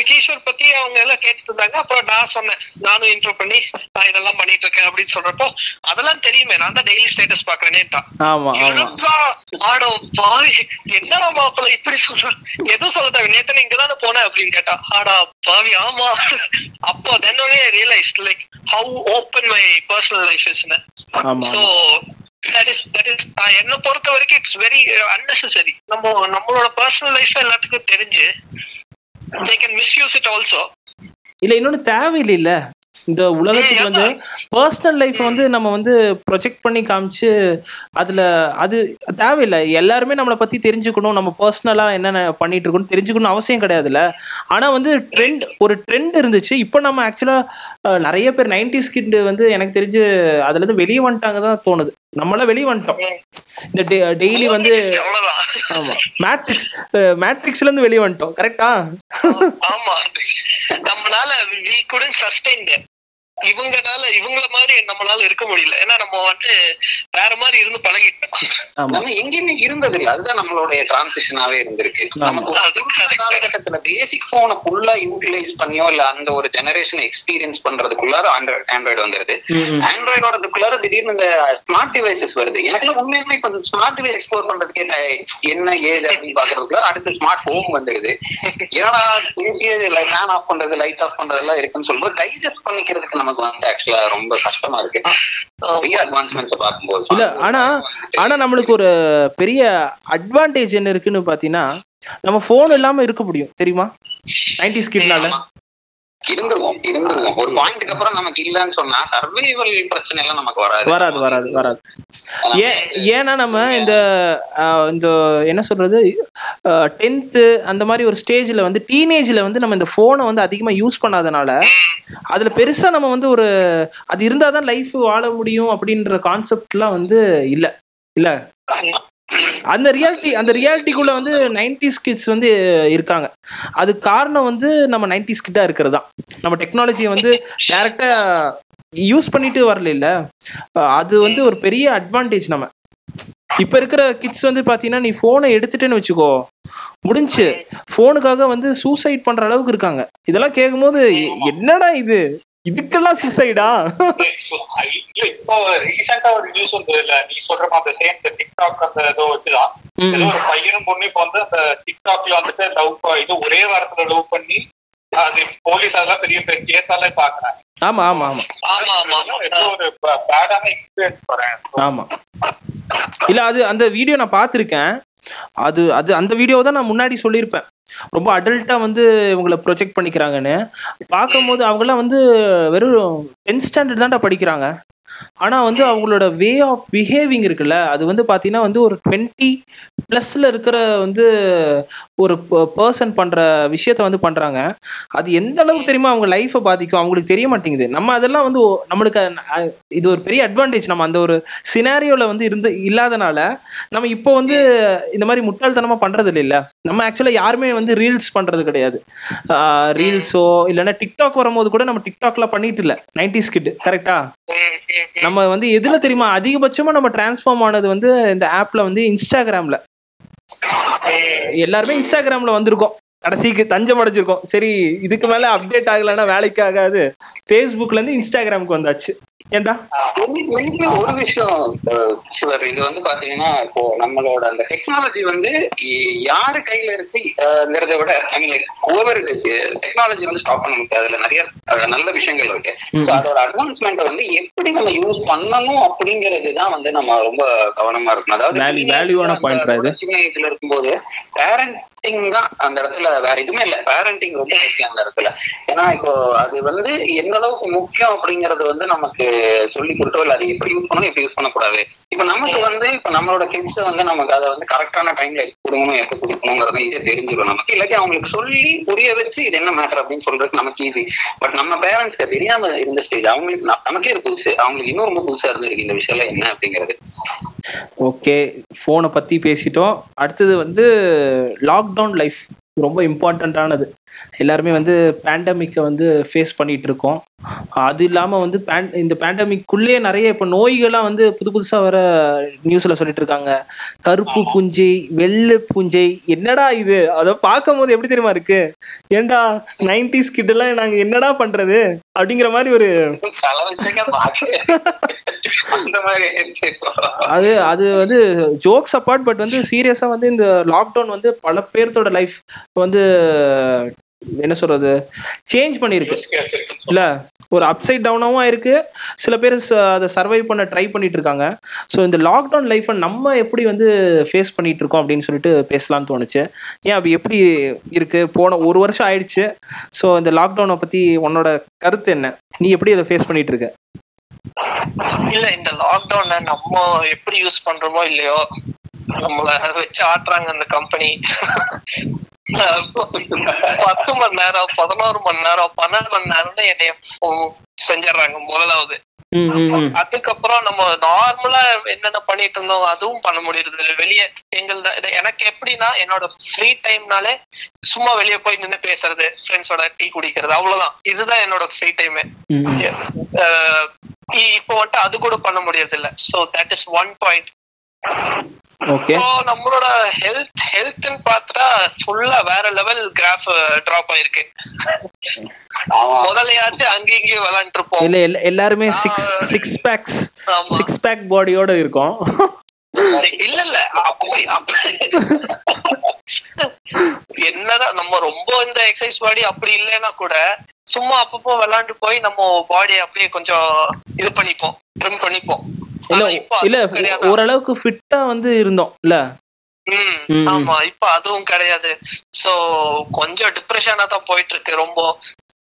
கிஷோர் பத்தி அவங்க எல்லாம் கேட்டுட்டு இருந்தாங்க. அப்புறம் நான் சொன்னேன் நானும் இன்ட்ரோ பண்ணி நான் இதெல்லாம் பண்ணிட்டு இருக்கேன் அப்படின்னு சொல்றப்போ அதெல்லாம் தெரியுமே நான் தான் டெய்லி ஸ்டேட்டஸ் எனக்கா? ஆடோ பாவி என்னடா மாப்பிள்ள இப்படி சொல்ற? எதுவும் சொல்ல நேத்து இங்கதானே போனேன் அப்படின்னு கேட்டா ஆடா பாவி ஆமா. அப்போ then only realise like how open my personal life is so that is that is என்ன பொறுத்த வரைக்கும் இட்ஸ் வெரி unnecessary. நம்ம நம்மளோட பர்சனல் லைஃப் எல்லாத்துக்கும் தெரிஞ்சு they can misuse it also இல்ல இன்னொன்னு தேவையில்லைல்ல. இந்த உலகத்துக்கு வந்து பர்சனல் லைஃப் வந்து நம்ம வந்து ப்ரொஜெக்ட் பண்ணி காமிச்சு அதுல அது தேவையில்லை. எல்லாருமே நம்மளை பத்தி தெரிஞ்சுக்கணும். நம்ம பர்சனலா என்னென்ன பண்ணிட்டு இருக்கோம்னு தெரிஞ்சுக்கணும் அவசியம் கிடையாதுல்ல. ஆனா வந்து ட்ரெண்ட் ஒரு ட்ரெண்ட் இருந்துச்சு. இப்போ நம்ம ஆக்சுவலா நிறைய பேர் நைன்டிஸ் கிட் வந்து எனக்கு தெரிஞ்சு அதுல இருந்து வெளியே வந்துட்டாங்க தான் தோணுது. நம்மளாம் வெளியே வந்துட்டோம். இந்த டெய்லி வந்து ஆமா. மேட்ரிக்ஸ் மேட்ரிக்ஸ்ல இருந்து வெளியே வந்துட்டோம். கரெக்டா ஆமா. நம்மளால வி குடன் சஸ்டைன் இவங்கனால இவங்கள மாதிரி நம்மளால இருக்க முடியல. ஏன்னா நம்ம வந்து வேற மாதிரி இருந்து பழகிட்டோம். நம்ம எங்கேயுமே இருந்தது இல்ல அதுதான் நம்மளுடைய டிரான்சிஷனாவே இருந்திருக்கு. காலகட்டத்துல பேசிக் போனை ஃபுல்லா யூட்டிலைஸ் பண்ணியோ இல்ல அந்த ஒரு ஜெனரேஷன் எக்ஸ்பீரியன்ஸ் பண்றதுக்குள்ளார ஆண்ட்ராய்டு ஆண்ட்ராய்டு வந்துருது. ஆண்ட்ராய்டோடதுக்குள்ளார திடீர்னு இந்த ஸ்மார்ட் டிவைசஸ் வருது. எனக்கு உண்மையுமே இப்ப இந்த ஸ்மார்ட் டிவைஸ் எக்ஸ்ப்ளோர் பண்றதுக்கு என்ன என்ன ஏது அப்படின்னு பாக்குறதுக்குள்ள அடுத்து ஸ்மார்ட் ஹோம் வந்துருது. ஏன்னா ஃபேன் ஆஃப் பண்றது லைட் ஆஃப் பண்றது எல்லாம் இருக்குன்னு சொல்லும்போது டைஜஸ்ட் பண்ணிக்கிறதுக்கு நமக்கு வந்து ஆக்சுவலா ரொம்ப கஷ்டமா இருக்கு. பெரிய அட்வான்ஸ்மெண்ட் பார்க்கும்போது இல்ல ஆனா ஆனா நம்மளுக்கு ஒரு பெரிய அட்வான்டேஜ் என்ன இருக்குன்னு பாத்தீங்கன்னா நம்ம போன் இல்லாம இருக்க முடியும் தெரியுமா? நைன்டி ஸ்கிட்னால இருந்துருவோம் இருந்துருவோம். ஒரு பாயிண்ட்க்கு அப்புறம் நமக்கு இல்லன்னு சொன்னா சர்வைவல் பிரச்சனை எல்லாம் நமக்கு வராது. வராது வராது வராது. ஏன் ஏன்னா நம்ம இந்த இந்த என்ன சொல்றது டென்த்து அந்த மாதிரி ஒரு ஸ்டேஜ்ல வந்து டீனேஜ்ல வந்து நம்ம இந்த போனை வந்து அதிகமா யூஸ் பண்ணாதனால அதுல பெருசா நம்ம வந்து ஒரு அது இருந்தாதான் லைஃப் வாழ முடியும் அப்படின்ற கான்செப்ட்லாம் வந்து இல்ல இல்ல? அந்த ரியாலிட்டி அந்த ரியாலிட்டிக்குள்ள வந்து நைன்டிஸ் கிட்ஸ் வந்து இருக்காங்க. அது காரணம் வந்து நம்ம நைன்டிஸ் கிட்டா இருக்கிறது தான் நம்ம டெக்னாலஜியை வந்து டைரக்டா யூஸ் பண்ணிட்டு வரல இல்ல. அது வந்து ஒரு பெரிய அட்வான்டேஜ் நம்ம. இப்ப இருக்கிற கிட்ஸ் வந்து பாத்தீங்கன்னா நீ போனை எடுத்துட்டேன்னு வச்சுக்கோ முடிஞ்சு. போனுக்காக வந்து சூசைட் பண்ற அளவுக்கு இருக்காங்க. இதெல்லாம் கேட்கும்போது என்னடா இது? இதுக்கெல்லாம் சூசைடா இல்ல இப்போ ரீசெண்டா ஒரு நியூஸ் வந்தது இல்ல நீ சொல்ற மாதிரி சேம் டிக்டாக் அந்த ஏதோ வச்சுதான் ஏதோ ஒரு பையனும் பொண்ணு இப்ப வந்து அந்த டிக்டாக்ல வந்துட்டு லவ் இது ஒரே வாரத்துல லவ் பண்ணி அது போலீஸ் அதெல்லாம் பெரிய பெரிய கேஸால பாக்குறாங்க. ஆமா ஆமா ஆமா. ஆமா ஆமா ஏதோ ஒரு பேடான எக்ஸ்பீரியன்ஸ் போறேன். ஆமா. இல்ல அது அந்த வீடியோ நான் பார்த்துருக்கேன். அது அது அந்த வீடியோ தான் நான் முன்னாடி சொல்லியிருப்பேன். ரொம்ப அடல்ட்டா வந்து இவங்களை ப்ரொஜெக்ட் பண்ணிக்கிறாங்கன்னு. பார்க்கும்போது அவங்கெல்லாம் வந்து வெறும் டென்த் ஸ்டாண்டர்ட் தான்டா படிக்கிறாங்க. ஆனா வந்து அவங்களோட வே ஆஃப் பிஹேவிங் இருக்குல்ல அது வந்து பாத்தீங்கன்னா வந்து ஒரு டுவெண்ட்டி ப்ளஸ்ல இருக்கிற வந்து ஒரு பர்சன் பண்ற விஷயத்த வந்து பண்றாங்க. அது எந்த அளவுக்கு தெரியுமா அவங்க லைஃப்பை பாதிக்கும்? அவங்களுக்கு தெரிய மாட்டேங்குது. நம்ம அதெல்லாம் வந்து நம்மளுக்கு இது ஒரு பெரிய அட்வான்டேஜ் நம்ம அந்த ஒரு சினாரியோல வந்து இருந்து இல்லாதனால நம்ம இப்போ வந்து இந்த மாதிரி முட்டாள்தனமா பண்றது இல்ல நம்ம ஆக்சுவலா யாருமே வந்து ரீல்ஸ் பண்றது கிடையாது. ரீல்ஸோ இல்லைன்னா டிக்டாக் வரும்போது கூட நம்ம டிக்டாக்ல பண்ணிட்டு இல்ல. நைன்டிஸ் கிட் கரெக்டா. நம்ம வந்து எதுல தெரியுமா? அதிகபட்சமா நம்ம டிரான்ஸ்ஃபார்ம் ஆனது வந்து இந்த ஆப்ல வந்து இன்ஸ்டாகிராம்ல எல்லாருமே இன்ஸ்டாகிராம்ல வந்திருக்கோம். கடைசிக்கு தஞ்சம் அடைஞ்சிருக்கோம். சரி இதுக்கு மேல அப்டேட் ஆகலைன்னா வேலைக்கு ஆகாது. ஃபேஸ்புக்ல இருந்து இன்ஸ்டாகிராமுக்கு வந்தாச்சு. ஒரு விஷயம் சிவர். இது வந்து பாத்தீங்கன்னா இப்போ நம்மளோட அந்த டெக்னாலஜி வந்து யாரு கையில இருக்குங்கிறத விட ஓவர் டெக்னாலஜி வந்து ஸ்டாப் பண்ண முடியாது. அதுல நிறைய நல்ல விஷயங்கள் இருக்கு. ஸோ அதோட அட்வான்ஸ்மெண்ட் வந்து எப்படி நம்ம யூஸ் பண்ணணும் அப்படிங்கிறது தான் வந்து நம்ம ரொம்ப கவனமா இருக்கணும். அதாவது Value- teenage value ஆன அந்த point ரா இது. சின்ன வயசுல இருக்கும்போது பேரண்டிங் தான் அந்த இடத்துல வேற எதுவுமே இல்லை. பேரண்டிங் ரொம்ப முக்கியம் அந்த இடத்துல. ஏன்னா இப்போ அது வந்து எந்த அளவுக்கு முக்கியம் அப்படிங்கறது வந்து நமக்கு சொல்லி கொடுத்தோ இல்ல அதை எப்படி யூஸ் பண்ணணும் எப்படி யூஸ் பண்ணக்கூடாது. இப்ப நமக்கு வந்து இப்ப நம்மளோட கிட்ஸ் வந்து நமக்கு அதை வந்து கரெக்டான டைம்ல கொடுக்கணும் எப்ப கொடுக்கணுங்கிறது இதே தெரிஞ்சிடும் நமக்கு. இல்லாட்டி அவங்களுக்கு சொல்லி புரிய வச்சு இது என்ன மேட்டர் அப்படின்னு சொல்றது நமக்கு ஈஸி பட் நம்ம பேரண்ட்ஸ்க்கு தெரியாம இருந்த ஸ்டேஜ் அவங்களுக்கு நமக்கே ஒரு புதுசு. அவங்களுக்கு இன்னும் ரொம்ப புதுசா இருந்திருக்கு இந்த விஷயம் என்ன அப்படிங்கிறது. ஓகே போனை பத்தி பேசிட்டோம். அடுத்தது வந்து லாக்டவுன் லைஃப் ரொம்ப இம்பார்ட்டண்ட்டானது எல்லாருமே வந்து பேண்டமிக்கை வந்து ஃபேஸ் பண்ணிட்டு இருக்கோம். அது இல்லாமல் வந்து பேன் இந்த பேண்டமிக்குள்ளேயே நிறைய இப்போ நோய்கள்லாம் வந்து புது புதுசாக வர நியூஸில் சொல்லிட்டு இருக்காங்க. கருப்பு பூஞ்சை வெள்ளை பூஞ்சை என்னடா இது? அதை பார்க்கும் போது எப்படி தெரியுமா இருக்கு? ஏன்டா நைன்டிஸ் கிட்டெல்லாம் நாங்கள் என்னடா பண்ணுறது அப்படிங்கிற மாதிரி ஒரு. அது அது வந்து ஜோக்ஸ் அப்பார்ட் பட் வந்து சீரியஸா வந்து இந்த லாக்டவுன் வந்து பல பேர்த்தோட லைஃப் வந்து என்ன சொல்றது சேஞ்ச் பண்ணியிருக்கு. இல்ல ஒரு அப்சைட் டவுனாகவும் ஆயிருக்கு. சில பேர் ச- அதை சர்வை பண்ண ட்ரை பண்ணிட்டு இருக்காங்க ஸோ இந்த லாக்டவுன் லைஃப்பை நம்ம எப்படி வந்து ஃபேஸ் பண்ணிட்டு இருக்கோம் அப்படின்னு சொல்லிட்டு பேசலாம்னு தோணுச்சு. ஏன் அப்படி எப்படி இருக்கு? போன ஒரு வருஷம் ஆயிடுச்சு. ஸோ இந்த லாக்டவுனை பத்தி உன்னோட கருத்து என்ன? நீ எப்படி அதை ஃபேஸ் பண்ணிட்டு இருக்க இல்ல இந்த லாக்டவுனை நம்ம எப்படி யூஸ் பண்றோமோ இல்லையோ நம்மள வச்சு ஆட்டுறாங்க அந்த கம்பெனி பத்து மணி நேரம் பதினோரு மணி நேரம் பன்னெண்டு மணி நேரம்னு என்னைய செஞ்சிடறாங்க முதலாவது. அதுக்கப்புறம் நம்ம நார்மலா என்னென்ன பண்ணிட்டு இருந்தோம் அதுவும் பண்ண முடியுறது இல்ல வெளியே எங்கள எனக்கு எப்படின்னா என்னோட ஃப்ரீ டைம்னாலே சும்மா வெளியே போய் நின்று பேசுறது ஃப்ரெண்ட்ஸோட டீ குடிக்கிறது அவ்வளவுதான். இதுதான் என்னோட ஃப்ரீ டைமே இப்போ வந்துட்டு அது கூட பண்ண முடியறது இல்ல so that is one point நம்மளோட ஹெல்த் ஹெல்த்னு பார்த்தா ஃபுல்லா வேற லெவல் கிராஃப் டிராப் ஆயிருக்கு. ஆமா. முதலையாச்சும் அங்கேயும் இங்கேயும் விளையாண்டு இருப்போம் இல்ல எல்லா- எல்லாருமே சிக்ஸ் சிக்ஸ் பேக்ஸ் ஆமா. சிக்ஸ் பேக் பாடியோட இருக்கும். இல்ல இல்ல. என்னதான் நம்ம ரொம்ப இந்த எக்ஸசைஸ் பாடி அப்படி இல்லைன்னா கூட சும்மா அப்பப்போ விளையாண்டு போய் நம்ம பாடியை அப்படியே கொஞ்சம் இது பண்ணிப்போம் ட்ரிம் பண்ணிப்போம். இல்ல ஓரளவுக்கு ஃபிட்டா வந்து இருந்தோம் இல்ல. ஆமா இப்ப அதுவும் கிடையாது. சோ கொஞ்சம் டிப்ரெஷனா தான் போயிட்டு இருக்கு ரொம்ப.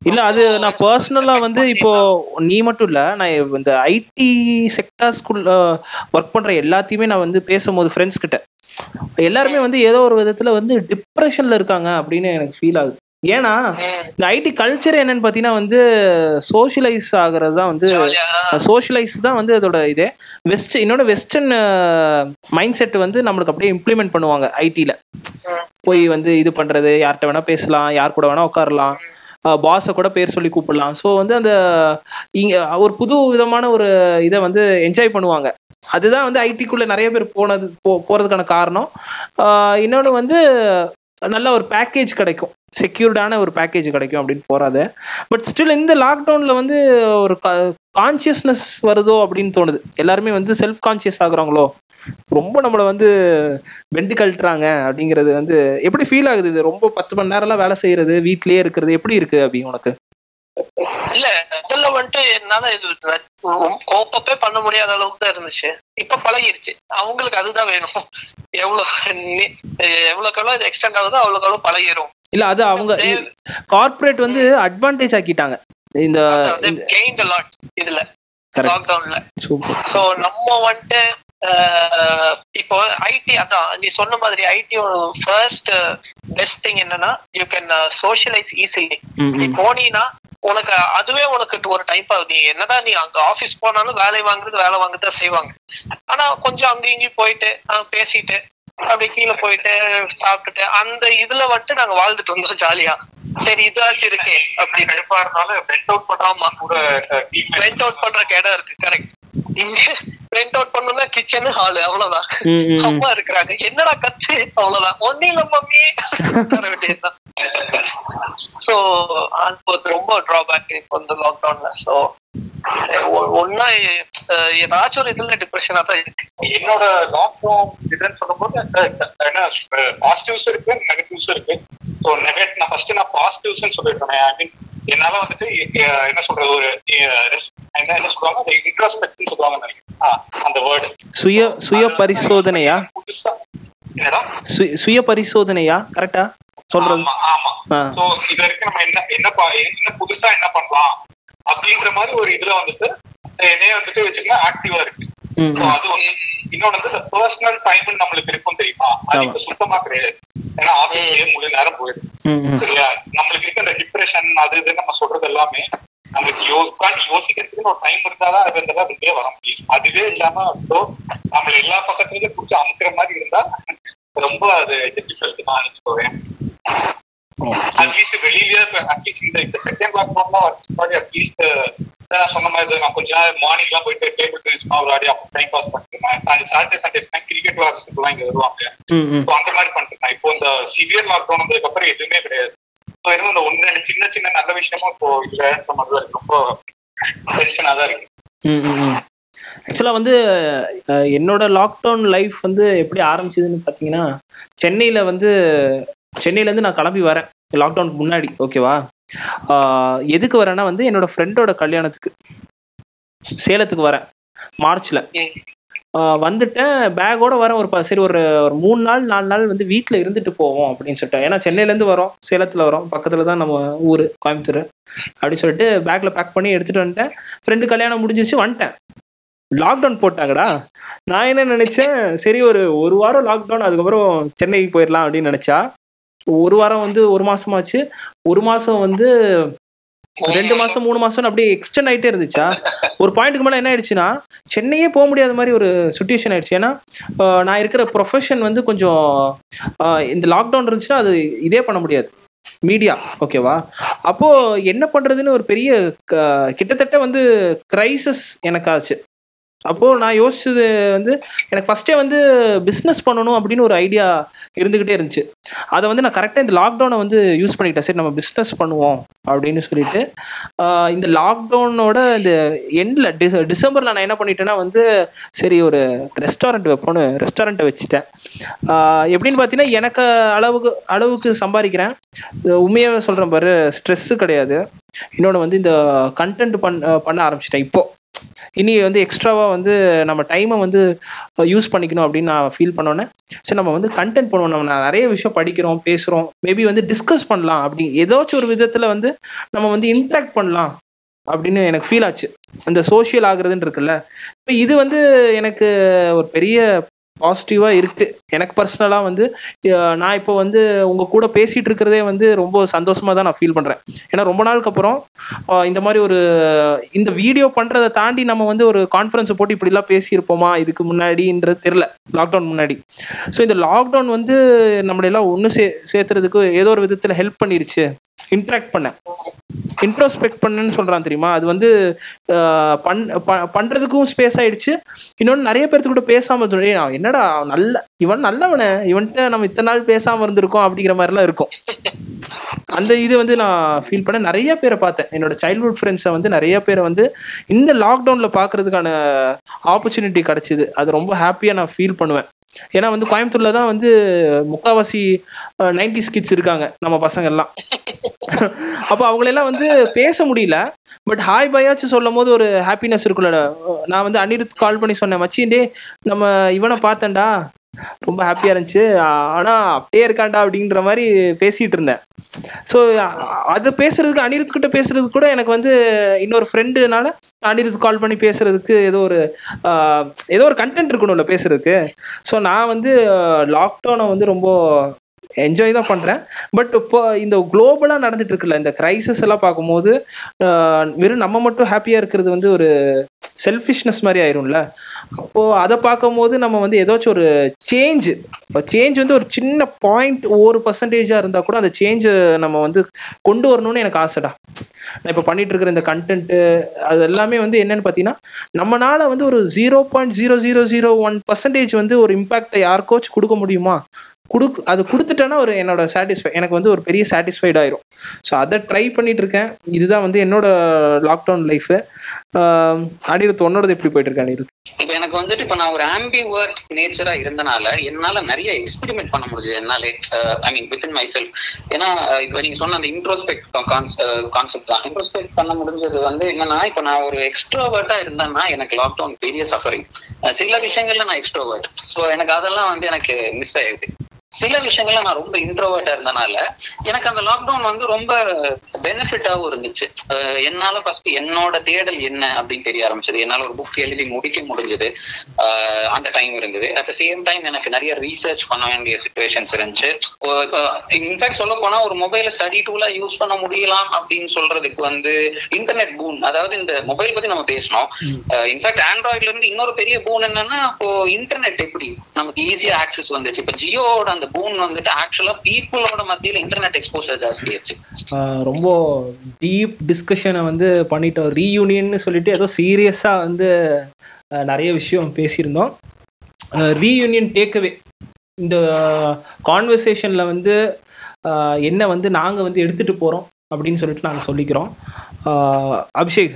இல்ல அது நான் பர்சனலா வந்து இப்போ நீ மட்டும் இல்ல நான் இந்த ஐடி செக்டார்ஸ்குள்ள ஒர்க் பண்ற எல்லாத்தையுமே நான் வந்து பேசும்போது ஃப்ரெண்ட்ஸ் கிட்ட. எல்லாருமே வந்து ஏதோ ஒரு விதத்துல வந்து டிப்ரெஷன்ல இருக்காங்க அப்படின்னு எனக்கு ஃபீல் ஆகுது. ஏன்னா இந்த ஐடி கல்ச்சர் என்னன்னு பாத்தீங்கன்னா வந்து சோஷியலைஸ் ஆகுறது தான் வந்து சோஷியலைஸ் தான் வந்து அதோட இதே. வெஸ்ட் இன்னொன்று வெஸ்டர்ன் மைண்ட் செட் வந்து நம்மளுக்கு அப்படியே இம்ப்ளிமெண்ட் பண்ணுவாங்க ஐடியில். போய் வந்து இது பண்ணுறது யார்கிட்ட வேணால் பேசலாம் யார் கூட வேணால் உட்காரலாம். பாஸை கூட பேர் சொல்லி கூப்பிடலாம். ஸோ வந்து அந்த இங்கே ஒரு புது விதமான ஒரு இதை வந்து என்ஜாய் பண்ணுவாங்க. அதுதான் வந்து ஐடிக்குள்ளே நிறைய பேர் போனது போ போகிறதுக்கான காரணம். இன்னொன்று வந்து நல்ல ஒரு பேக்கேஜ் கிடைக்கும். செக்யூர்டான ஒரு பேக்கேஜ் கிடைக்கும் அப்படின்னு போறாது. பட் ஸ்டில் இந்த லாக்டவுனில் வந்து ஒரு கான்சியஸ்னஸ் வருதோ அப்படின்னு தோணுது. எல்லாருமே வந்து செல்ஃப் கான்சியஸ் ஆகுறாங்களோ? ரொம்ப நம்மளை வந்து வெண்டு கழட்டுறாங்க அப்படிங்கிறது வந்து எப்படி ஃபீல் ஆகுது இது? ரொம்ப பத்து மணி நேரம்லாம் வேலை செய்யறது வீட்லயே இருக்கிறது எப்படி இருக்கு அப்படி உனக்கு? இல்ல முதல்ல வந்துட்டு என்னால இது கோப்பப்பே பண்ண முடியாத அளவுக்கு தான் இருந்துச்சு. இப்ப பழகிருச்சு. அவங்களுக்கு அதுதான் வேணும். எவ்வளவு எவ்வளவுக்கு எவ்வளவு இது எக்ஸ்டெண்ட் ஆகுதோ அவ்வளவுக்கு எவ்வளவு பழகிரும். இல்ல அது அவங்க கார்ப்பரேட் வந்து அட்வான்டேஜ் ஆக்கிட்டாங்க. இந்த கெயின் லாட் இதுல லாக்டவுன்ல சோ நம்ம வந்துட்டு இப்போ ஐடி அதான் நீ சொன்ன மாதிரி ஐடி ஃபர்ஸ்ட் பெஸ்ட் திங் என்னன்னா யூ கேன் சோஷியலைஸ் ஈஸிலி நீ ம் போனீன்னா உனக்கு அதுவே உனக்கு ஒரு டைப் ஆகுது. நீ என்னதான் நீ அங்க ஆபீஸ் போனாலும் வேலை வாங்குறது வேலை வாங்குறதா செய்வாங்க. ஆனா கொஞ்சம் அங்க இங்கேயும் போயிட்டு பேசிட்டு அப்படி கீழே போயிட்டு சாப்பிட்டுட்டு அந்த இதுல வந்துட்டு நாங்க வாழ்ந்துட்டு வந்தோம் ஜாலியா சரி இதாச்சும் இருக்கே அப்படின்னு. கடுப்பா இருந்தாலும் பிரிண்ட் அவுட் பண்ணாம. கூட பிரிண்ட் அவுட் பண்றதுக்கு இடம் இருக்கு கரெக்ட் இங்க பிரிண்ட் அவுட் பண்ணணும்னா கிச்சன் ஹால் அவ்வளவுதான் அம்மா இருக்கிறாங்க. என்னடா கத்து? அவ்வளவுதான். ஒன்னும் இல்ல மம்மி. வர வேண்டியதுதான். சோ அது ரொம்ப டிராபேக் இப்போ இந்த லாக்டவுன்ல சோ ஒன்னா ஏதாச்சும் ஒரு இதுல டிப்ரெஷனா தான் இருக்கு. என்னோட லாக்டவுன் இதுன்னு சொல்லும்போது என்ன பாசிட்டிவ்ஸ் இருக்கு நெகட்டிவ்ஸ் இருக்கு. ஸோ நெகட் நான் ஃபர்ஸ்ட் நான் பாசிட்டிவ்ஸ் சொல்லிருக்கேன் ஐ மீன் என்னால வந்துட்டு என்ன சொல்றது ஒரு என்ன என்ன சொல்லுவாங்க? இன்ட்ரோஸ்பெக்ட்னு சொல்லுவாங்க நினைக்கிறேன். அந்த வேர்டு சுய சுய பரிசோதனையா? சுய பரிசோதனையா? கரெக்டா சொல்றது. ஆமா சோ இது வரைக்கும் நம்ம என்ன என்ன புதுசா என்ன பண்ணலாம்? அப்படின்ற மாதிரி ஒரு இதுல வந்துட்டு என்னைய வந்துட்டு வச்சுக்கோங்க ஆக்டிவா இருக்கு. இன்னொன்னு வந்து பர்சனல் டைம் நம்மளுக்கு இருக்கும் தெரியுமா? அது. இப்ப சுத்தமா கிடையாது. ஏன்னா ஆபீஸ்லயே முழு நேரம் போயிடுது ம் ம். சரியா? நம்மளுக்கு இருக்க அந்த டிப்ரெஷன் அது இது நம்ம சொல்றது எல்லாமே நம்மளுக்கு யோ உட்காந்து யோசிக்கிறதுக்கு ஒரு டைம் இருந்தாதான் அது இருந்தா வெளியே வர முடியும். அதுவே இல்லாம நம்மள எல்லா பக்கத்துலயும் புடிச்சு அமுக்குற மாதிரி இருந்தா ரொம்ப அது டிஃபிகல்ட் தான் வச்சுக்கோவேன் அட்லீஸ்ட் வெளியிலேயே அட்லீஸ்ட் இந்த செகண்ட் லாக்டவுன்ல அட்லீஸ்ட் நான் சொன்ன மாதிரி நான் கொஞ்ச நாள் மார்னிங் எல்லாம் போயிட்டு டேபிள் டென்னிஸ் விளையாடி அப்போ டைம் பாஸ் பண்ணிருந்தேன் சாட்டர்டே சண்டேஸ்னா கிரிக்கெட் விளையாடுறதுக்குலாம் இங்க வருவாங்க. அந்த மாதிரி பண்ணிருக்கேன் இப்போ இந்த சிவியர் லாக்டவுன் வந்ததுக்கு அப்புறம் எதுவுமே கிடையாது. ஸோ இன்னும் இந்த ஒன்று ரெண்டு சின்ன சின்ன நல்ல விஷயமும் இப்போ இல்லைன்ற மாதிரி இருக்கு. ரொம்ப டென்ஷனாக தான் இருக்கு. ஆக்சுவலாக வந்து என்னோட லாக்டவுன் லைஃப் வந்து எப்படி ஆரம்பிச்சதுன்னு பார்த்தீங்கன்னா சென்னையில் வந்து சென்னையிலேருந்து நான் கிளம்பி வரேன். லாக்டவுனுக்கு முன்னாடி ஓகேவா எதுக்கு வரேன்னா வந்து என்னோட ஃப்ரெண்டோட கல்யாணத்துக்கு சேலத்துக்கு வரேன் மார்ச்ல. வந்துட்டேன் பேக்கோட வரேன் ஒரு ப- சரி ஒரு ஒரு மூணு நாள் நாலு நாள் வந்து வீட்டில் இருந்துட்டு போவோம் அப்படின்னு சொல்லிட்டு ஏன்னா சென்னையிலேருந்து வரோம் சேலத்தில் வரோம் பக்கத்தில் தான் நம்ம ஊர் கோயம்புத்தூர் அப்படின்னு சொல்லிட்டு பேக்கில் பேக் பண்ணி எடுத்துகிட்டு வந்துட்டேன். ஃப்ரெண்டு கல்யாணம் முடிஞ்சிச்சு வந்துட்டேன். லாக்டவுன் போட்டாங்கடா. நான் என்ன நினச்சேன் சரி ஒரு ஒரு வாரம் லாக்டவுன் அதுக்கப்புறம் சென்னைக்கு போயிடலாம் அப்படின்னு நினச்சா ஒரு வாரம் வந்து ஒரு மாசமாச்சு ஒரு மாசம் வந்து ரெண்டு மாசம் மூணு மாசம் அப்படியே எக்ஸ்டெண்ட் ஆயிட்டே இருந்துச்சா? ஒரு பாயிண்ட்டுக்கு மேல என்ன ஆயிடுச்சுன்னா சென்னையே போக முடியாத மாதிரி ஒரு சுச்சுவேஷன் ஆயிடுச்சு. ஏன்னா நான் இருக்கிற ப்ரொஃபஷன் வந்து கொஞ்சம் இந்த லாக்டவுன் இருந்துச்சுன்னா அது இதே பண்ண முடியாது. மீடியா ஓகேவா அப்போ என்ன பண்றதுன்னு ஒரு பெரிய க- கிட்டத்தட்ட வந்து கிரைசஸ் எனக்கு ஆச்சு. அப்போ நான் யோசிச்சது வந்து எனக்கு ஃபர்ஸ்டே வந்து பிஸ்னஸ் பண்ணணும் அப்படின்னு ஒரு ஐடியா இருந்துகிட்டே இருந்துச்சு. அதை வந்து நான் கரெக்டாக இந்த லாக்டவுனை வந்து யூஸ் பண்ணிக்கிட்டேன். சரி நம்ம பிஸ்னஸ் பண்ணுவோம் அப்படின்னு சொல்லிட்டு இந்த லாக்டவுனோட இந்த எண்டில் டிச டிசம்பரில் நான் என்ன பண்ணிட்டேன்னா வந்து சரி ஒரு ரெஸ்டாரண்ட் வைப்போன்னு ரெஸ்டாரண்ட்டை வச்சுட்டேன். எப்படின்னு பார்த்தீங்கன்னா எனக்கு அளவுக்கு அளவுக்கு சம்பாதிக்கிறேன். உண்மையாக சொல்கிறேன் பாரு ஸ்ட்ரெஸ்ஸு கிடையாது. இன்னொன்று வந்து இந்த கண்டென்ட் பண் பண்ண ஆரம்பிச்சிட்டேன் இப்போது இனி வந்து எக்ஸ்ட்ராவாக வந்து நம்ம டைமை வந்து யூஸ் பண்ணிக்கணும் அப்படின்னு நான் ஃபீல் பண்ணோன்னே சரி நம்ம வந்து கண்டென்ட் பண்ணுவோம் நம்ம நிறைய விஷயம் படிக்கிறோம் பேசுகிறோம் மேபி வந்து டிஸ்கஸ் பண்ணலாம் அப்படி. ஏதாச்சும் ஒரு விதத்தில் வந்து நம்ம வந்து இன்ட்ராக்ட் பண்ணலாம் அப்படின்னு எனக்கு ஃபீல் ஆச்சு. அந்த சோஷியல் ஆகுறதுன்னு இருக்குல்ல. இப்போ இது வந்து எனக்கு ஒரு பெரிய பாசிட்டிவாக இருக்குது எனக்கு பர்சனலாக வந்து நான் இப்போ வந்து உங்கள் கூட பேசிகிட்டு இருக்கிறதே வந்து ரொம்ப சந்தோஷமாக தான் நான் ஃபீல் பண்ணுறேன் ஏன்னா ரொம்ப நாளுக்கு அப்புறம் இந்த மாதிரி ஒரு இந்த வீடியோ பண்ணுறதை தாண்டி நம்ம வந்து ஒரு கான்ஃபரன்ஸ் போட்டு இப்படிலாம் பேசியிருப்போமா? இதுக்கு முன்னாடின்றது தெரில லாக்டவுன் முன்னாடி. ஸோ இந்த லாக்டவுன் வந்து நம்மளெல்லாம் ஒன்று சே சேர்த்துறதுக்கு ஏதோ ஒரு விதத்தில் ஹெல்ப் பண்ணிருச்சு. இன்ட்ராக்ட் பண்ண இன்ட்ரோஸ்பெக்ட் பண்ணுன்னு சொல்கிறான் தெரியுமா? அது வந்து பண் ப- பண்றதுக்கும் ஸ்பேஸ் ஆயிடுச்சு. இன்னொன்று நிறைய பேர்த்து கூட பேசாம இருந்தோம். என்னடா அவன் நல்ல இவன் நல்லவன இவன்கிட்ட நம்ம இத்தனை நாள் பேசாம இருந்திருக்கோம் அப்படிங்கிற மாதிரிலாம் இருக்கும். அந்த இது வந்து நான் ஃபீல் பண்ண நிறைய பேரை பார்த்தேன். என்னோட சைல்ட்ஹுட் ஃப்ரெண்ட்ஸை வந்து நிறைய பேரை வந்து இந்த லாக்டவுன்ல பார்க்கறதுக்கான ஆப்பர்ச்சுனிட்டி கிடைச்சிது. அது ரொம்ப ஹாப்பியாக நான் ஃபீல் பண்ணுவேன். ஏன்னா வந்து கோயம்புத்தூர்ல தான் வந்து முக்காவாசி நைன்டி கிட்ஸ் இருக்காங்க நம்ம பசங்க எல்லாம் அப்போ அவங்களெல்லாம் வந்து பேச முடியல. பட் ஹாய் பையாச்சும் சொல்லும் போது ஒரு ஹாப்பினஸ் இருக்குல்ல நான் வந்து அனிருத் கால் பண்ணி சொன்னேன் மச்சின் டே நம்ம இவனை பார்த்தேன்டா. ரொம்ப ஹாப்பியா இருந்துச்சு. ஆனா அப்படியே இருக்காண்டா அப்படின்ற மாதிரி பேசிட்டு இருந்தேன். ஸோ அது பேசுறதுக்கு அனிருத் கிட்ட பேசுறதுக்கு கூட எனக்கு வந்து இன்னொரு ஃப்ரெண்டுனால அனிருத் கால் பண்ணி பேசுறதுக்கு ஏதோ ஒரு ஏதோ ஒரு கண்டென்ட் இருக்கணும்ல பேசுறதுக்கு. ஸோ நான் வந்து லாக்டவுனை வந்து ரொம்ப என்ஜாய் தான் பண்றேன். பட் இப்போ இந்த குளோபலா நடந்துட்டு இருக்குல்ல இந்த கிரைசிஸ் எல்லாம் பார்க்கும்போது வெறும் நம்ம மட்டும் ஹாப்பியா இருக்கிறது வந்து ஒரு செல்ஃபிஷ்னஸ் மாதிரி ஆயிரும்ல. அப்போ அதை பார்க்கும்போது நம்ம வந்து ஏதாச்சும் ஒரு சேஞ்ச் இப்போ சேஞ்ச் வந்து ஒரு சின்ன பாயிண்ட் ஒரு பர்சன்டேஜாக இருந்தால் கூட அந்த சேஞ்சை நம்ம வந்து கொண்டு வரணும்னு எனக்கு ஆசைடா. நான் இப்போ பண்ணிட்டு இருக்கிற இந்த கண்டென்ட்டு அது எல்லாமே வந்து என்னன்னு பார்த்தீங்கன்னா நம்மனால வந்து ஒரு zero point zero zero zero one percentage வந்து ஒரு இம்பாக்டை யாருக்காச்சும் கொடுக்க முடியுமா? கொடுக்கு அது கொடுத்துட்டேன்னா ஒரு என்னோட சாட்டிஸ்ஃபை எனக்கு வந்து ஒரு பெரிய சாட்டிஸ்ஃபைட் ஆயிரும். ஸோ அதை ட்ரை பண்ணிட்டு இருக்கேன் இதுதான் வந்து என்னோட லாக்டவுன் லைஃபு அனிருத் உன்னோடது எப்படி போயிட்டு இருக்கு அனிருத்? இப்போ எனக்கு வந்துட்டு இப்போ நான் ஒரு ஆம்பிவர் நேச்சரா இருந்தனால என்னால நிறைய எக்ஸ்பெரிமெண்ட் பண்ண முடிஞ்சது என்னாலே. I mean with in my self ஏன்னா இப்போ நீங்க சொன்ன அந்த இன்ட்ரோஸ்பெக்ட் கான்செப்ட் தான். இன்ட்ரோஸ்பெக்ட் பண்ண முடிஞ்சது வந்து என்னன்னா இப்போ நான் ஒரு எக்ஸ்ட்ரோவர்ட்டா இருந்தேன்னா எனக்கு லாக்டவுன் பெரிய சஃபரிங் சில விஷயங்கள்ல நான் எக்ஸ்ட்ரோவர்ட் ஸோ எனக்கு அதெல்லாம் வந்து எனக்கு மிஸ் ஆயிடுது சில விஷயங்கள்ல நான் ரொம்ப இன்ட்ரோவர்ட்டா இருந்தனால எனக்கு அந்த லாக்டவுன் வந்து ரொம்ப பெனிஃபிட்டாவும் இருந்துச்சு. என்னால ஃபர்ஸ்ட் என்னோட தேடல் என்ன அப்படின்னு தெரிய ஆரம்பிச்சது. என்னால ஒரு புக் எழுதி முடிக்க முடிஞ்சது. அந்த டைம் இருந்தது. அட் த சேம் டைம் எனக்கு நிறைய ரீசர்ச் பண்ண வேண்டிய சுச்சுவேஷன்ஸ் இருந்துச்சு. இன்ஃபேக்ட் சொல்ல போனா ஒரு மொபைல ஸ்டடி டூலா யூஸ் பண்ண முடியலாம் அப்படின்னு சொல்றதுக்கு வந்து இன்டர்நெட் பூன் அதாவது இந்த மொபைல் பத்தி நம்ம பேசணும். இன்ஃபேக்ட் ஆண்ட்ராய்ட்ல இருந்து இன்னொரு பெரிய பூன் என்னன்னா இப்போ இன்டர்நெட் எப்படி நமக்கு ஈஸியா ஆக்சஸ் வந்துச்சு. இப்போ ஜியோவோட அந்த பூன் வந்துட்டு ஆக்சுவலா பீப்புளோட மத்தியில இன்டர்நெட் எக்ஸ்போசர் ஜாஸ்தி ஆச்சு ரொம்ப டீப் டிஸ்கஷனை வந்து பண்ணிட்டோம். ரீயூனியன் சொல்லிட்டு ஏதோ சீரியஸாக வந்து நிறைய விஷயம் பேசியிருந்தோம். ரீயூனியன் டேக்அவே இந்த கான்வர்சேஷன்ல வந்து என்ன வந்து நாங்கள் வந்து எடுத்துட்டு போகிறோம் அப்படின்னு சொல்லிட்டு நாங்கள் சொல்லிக்கிறோம். அபிஷேக்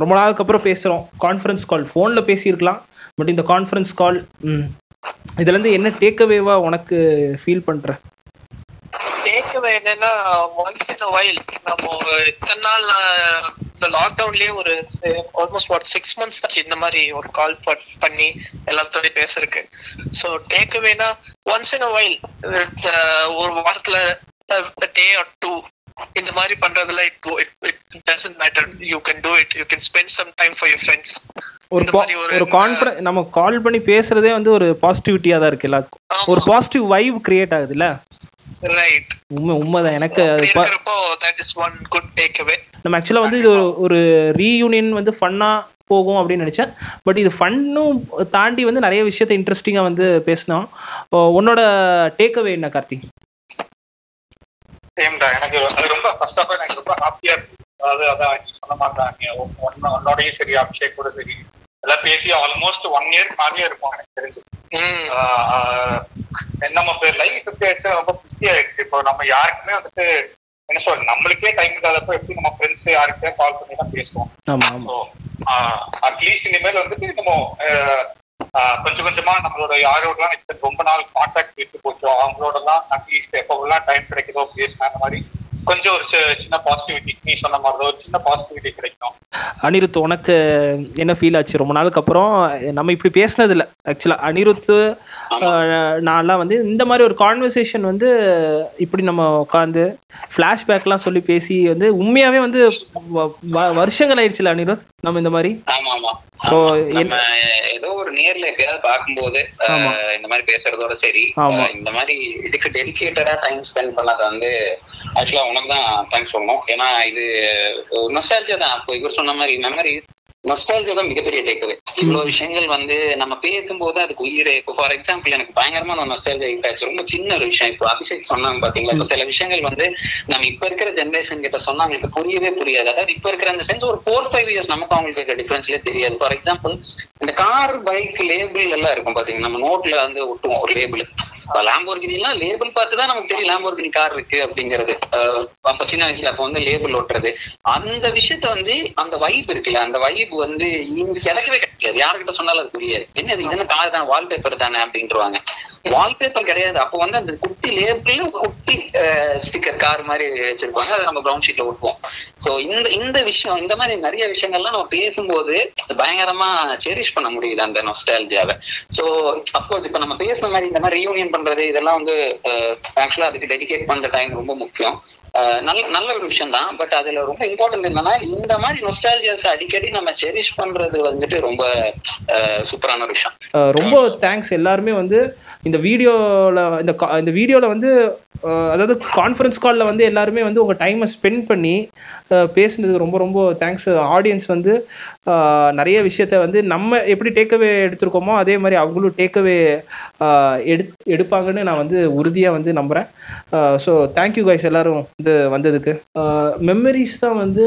ரொம்ப நாளுக்கு அப்புறம் பேசுகிறோம் கான்ஃபரன்ஸ் கால் ஃபோனில் பேசியிருக்கலாம். பட் இந்த கான்ஃபரன்ஸ் கால் இதுலேருந்து என்ன டேக்அவேவா உனக்கு ஃபீல் பண்ணுற டேக்அவே என்னன்னா ஒன்ஸ் இன் வைல் நம்ம இத்தனை நாள் இந்த லாக்டவுன்லயே ஒரு ஆல்மோஸ்ட் ஒரு சிக்ஸ் மந்த்ஸ் ஆச்சு இந்த மாதிரி ஒரு கால் பண்ணி எல்லாத்தோடய பேசுறதுக்கு. ஸோ டேக்அவேனா ஒன்ஸ் இன் வைல் ஒரு வாரத்துல டே ஆர் டூ இந்த மாதிரி பண்றதுல it it doesn't matter you can do it you can spend some time for your friends ஒரு ஒரு கான்ஃபரன்ஸ் நம்ம கால் பண்ணி பேசுறதே வந்து ஒரு பாசிட்டிவிட்டியா தான் இருக்கு எல்லாத்துக்கும். ஒரு பாசிட்டிவ் வைப் கிரியேட் ஆகுதுல்ல? ரைட் உண்மை உண்மைதான். எனக்கு that is one good takeaway நம்ம ஆக்சுவலாக வந்து இது ஒரு ரீயூனியன் வந்து ஃபன்னாக போகும் அப்படின்னு நினச்சேன். பட் இது ஃபன்னும் தாண்டி வந்து நிறைய விஷயத்த இன்ட்ரெஸ்டிங்காக வந்து பேசினோம். உன்னோட டேக்அவே என்ன கார்த்திக் சேம்டா எனக்கு அது ரொம்ப ஃபர்ஸ்ட் ஆஃப் எனக்கு ரொம்ப ஹாப்பியா இருக்கு அதாவது அதான் நீ சொன்ன மாட்டாங்க உன்னோடையும் சரி அபிஷேக் கூட சரி. எல்லாம் பேசி ஆல்மோஸ்ட் ஒன் இயர்க்கு மேலேயே இருக்கும் எனக்கு தெரிஞ்சு. நம்ம லைஃப் சுச்சுவேஷன் ரொம்ப பிஸி ஆயிடுச்சு. இப்போ நம்ம யாருக்குமே வந்துட்டு என்ன சொல்ற நம்மளுக்கே டைம் இல்லாதப்போ எப்படி நம்ம ஃப்ரெண்ட்ஸ் யாருக்கே கால் பண்ணி தான் பேசுவோம். அட்லீஸ்ட் இனிமேல் வந்துட்டு நம்ம கொஞ்சம் கொஞ்சமா நம்மளோட யாரோடலாம் ரொம்ப நாள் கான்டாக்ட் விட்டு போச்சோ. அவங்களோடலாம் அட்லீஸ்ட் எப்போவெல்லாம் டைம் கிடைக்குதோ பேசினா அந்த மாதிரி கொஞ்சம் ஒரு சின்ன பாசிட்டிவிட்டி நீ சொன்ன மாதிரி ஒரு சின்ன பாசிட்டிவிட்டி கிடைக்கும். அனிருத் உனக்கு என்ன ஃபீல் ஆச்சு? ரொம்ப நாளுக்கு அப்புறம் நம்ம இப்படி பேசினது இல்லை ஆக்சுவலாக அனிருத் நான்லாம் வந்து இந்த மாதிரி ஒரு கான்வர்சேஷன் வந்து இப்படி நம்ம உட்காந்து ஃப்ளாஷ்பேக்லாம் சொல்லி பேசி வந்து உண்மையாகவே வந்து வருஷங்கள் ஆயிடுச்சுல அனிருத் நம்ம இந்த மாதிரி? ஆமா ஆமா. நம்ம ஏதோ ஒரு நேர்ல எப்பயாவது. அஹ், இந்த மாதிரி பேசுறதோட சரி. இந்த மாதிரி இதுக்கு டெடிகேட்டடா டைம் ஸ்பெண்ட் பண்ணாத வந்து ஆக்சுவலா உனக்கு தான் தேங்க்ஸ் சொல்லணும். ஏன்னா இது நொஸ்டாலஜியா தான். இவர் சொன்ன மாதிரி மெமரி நொஸ்டாலஜியா தான் மிகப்பெரிய டேக்அவே இவ்வளவு விஷயங்கள் வந்து நம்ம பேசும்போது அதுக்கு உயிரே. இப்போ ஃபார் எக்ஸாம்பிள் எனக்கு பயங்கரமான நொஸ்டாலஜியா இம்பாக்ட் ரொம்ப சின்ன ஒரு விஷயம். இப்போ அபிஷேக் சொன்னாங்க பாத்தீங்களா? இப்போ சில விஷயங்கள் வந்து நம்ம இப்ப இருக்கிற ஜென்ரேஷன் கிட்ட சொன்னா அவங்களுக்கு புரியவே புரியாது. அதாவது இப்ப இருக்கிற அந்த சென்ஸ் ஒரு ஃபோர் ஃபைவ் இயர்ஸ் நமக்கு அவங்களுக்கு இருக்க டிஃபரன்ஸ்லேயே தெரியாது. ஃபார் எக்ஸாம்பிள் இந்த கார் பைக் லேபிள் எல்லாம் இருக்கும் பாத்தீங்கன்னா நம்ம நோட்ல வந்து ஒட்டுவோம் ஒரு லேபிள் லேம்போர்கினிலாம் லேபிள் பார்த்து தான் நமக்கு தெரியும் லாம்போர்கினி கார் இருக்கு அப்படிங்கிறது. அப்ப சின்ன வயசுல அப்ப வந்து லேபிள் ஓட்டுறது. அந்த விஷயத்த வந்து அந்த வைப் இருக்குல்ல அந்த வைப் வந்து இங்க கிடைக்கவே கிடைக்காது. யாருக்கிட்ட சொன்னாலும் அது புரியாது. என்ன இது? என்ன கார் தான்? வால்பேப்பர் தானே? அப்படின்றவாங்க. வால்பேப்பர் கிடையாது. அப்போ வந்து அந்த குட்டி லேபிள்ல குட்டி ஸ்டிக்கர் கார் மாதிரி வச்சிருப்பாங்க. அதை நம்ம ப்ரௌன் ஷீட்ல ஒட்டுவோம். சோ இந்த இந்த விஷயம் இந்த மாதிரி நிறைய விஷயங்கள்லாம் நம்ம பேசும்போது பயங்கரமா செரிஷ் பண்ண முடியுது அந்த நொஸ்டாலஜியாவை சோ அப்கோர்ஸ் இப்ப நம்ம பேசுன மாதிரி இந்த மாதிரி ரீயூனியன் பண்றது இதெல்லாம் வந்து ஆக்சுவலா அதுக்கு டெடிகேட் பண்ற டைம் ரொம்ப முக்கியம். நல்ல நல்ல ஒரு விஷயம் தான் பட் அதுல ரொம்ப இம்பார்ட்டன்ட் என்னன்னா இந்த மாதிரி நொஸ்டாலஜியஸ் அடிக்கடி நம்ம செரிஷ் பண்றது வந்துட்டு ரொம்ப சூப்பரான ஒரு விஷயம். ரொம்ப தேங்க்ஸ் எல்லாருமே வந்து இந்த வீடியோல இந்த கா- இந்த வீடியோல வந்து அதாவது கான்ஃபரன்ஸ் காலில் வந்து எல்லாருமே வந்து உங்கள் டைமை ஸ்பெண்ட் பண்ணி பேசுனதுக்கு ரொம்ப ரொம்ப தேங்க்ஸ் ஆடியன்ஸ் வந்து நிறைய விஷயத்த வந்து நம்ம எப்படி டேக்அவே எடுத்திருக்கோமோ அதே மாதிரி அவங்களும் டேக்கவே எடு எடுப்பாங்கன்னு நான் வந்து உறுதியாக வந்து நம்புகிறேன் ஸோ தேங்க்யூ கைஸ் எல்லோரும் வந்து வந்ததுக்கு. மெமரிஸ் தான் வந்து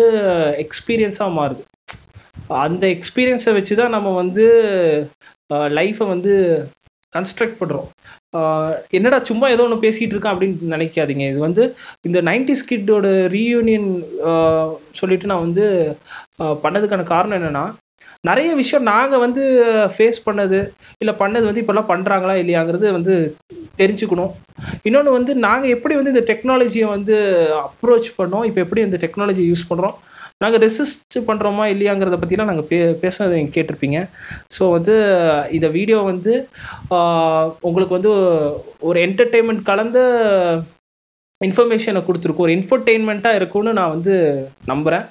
எக்ஸ்பீரியன்ஸாக மாறுது. அந்த எக்ஸ்பீரியன்ஸை வச்சு தான் நம்ம வந்து லைஃப்பை வந்து கன்ஸ்ட்ரக்ட் பண்ணுறோம் என்னடா சும்மா ஏதோ ஒன்று பேசிகிட்டு இருக்கேன் அப்படின்னு நினைக்காதீங்க. இது வந்து இந்த நைன்டிஸ் கிட்டோட ரீயூனியன் சொல்லிட்டு நான் வந்து பண்ணதுக்கான காரணம் என்னென்னா நிறைய விஷயம் நாங்கள் வந்து ஃபேஸ் பண்ணது இல்லை பண்ணது வந்து இப்போல்லாம் பண்ணுறாங்களா இல்லையாங்கிறது வந்து தெரிஞ்சுக்கணும். இன்னொன்று வந்து நாங்கள் எப்படி வந்து இந்த டெக்னாலஜியை வந்து அப்ரோச் பண்ணோம் இப்போ எப்படி இந்த டெக்னாலஜி யூஸ் பண்ணுறோம் நாங்கள் ரெசிஸ்ட் பண்ணுறோமா இல்லையாங்கிறத பற்றிலாம் நாங்கள் பே பேச நீங்கள் கேட்டிருப்பீங்க. ஸோ வந்து இந்த வீடியோ வந்து உங்களுக்கு வந்து ஒரு என்டர்டெயின்மெண்ட் கலந்த இன்ஃபர்மேஷனை கொடுத்துருக்கோம். ஒரு இன்ஃபர்டெயின்மெண்ட்டாக இருக்கும்னு நான் வந்து நம்புகிறேன்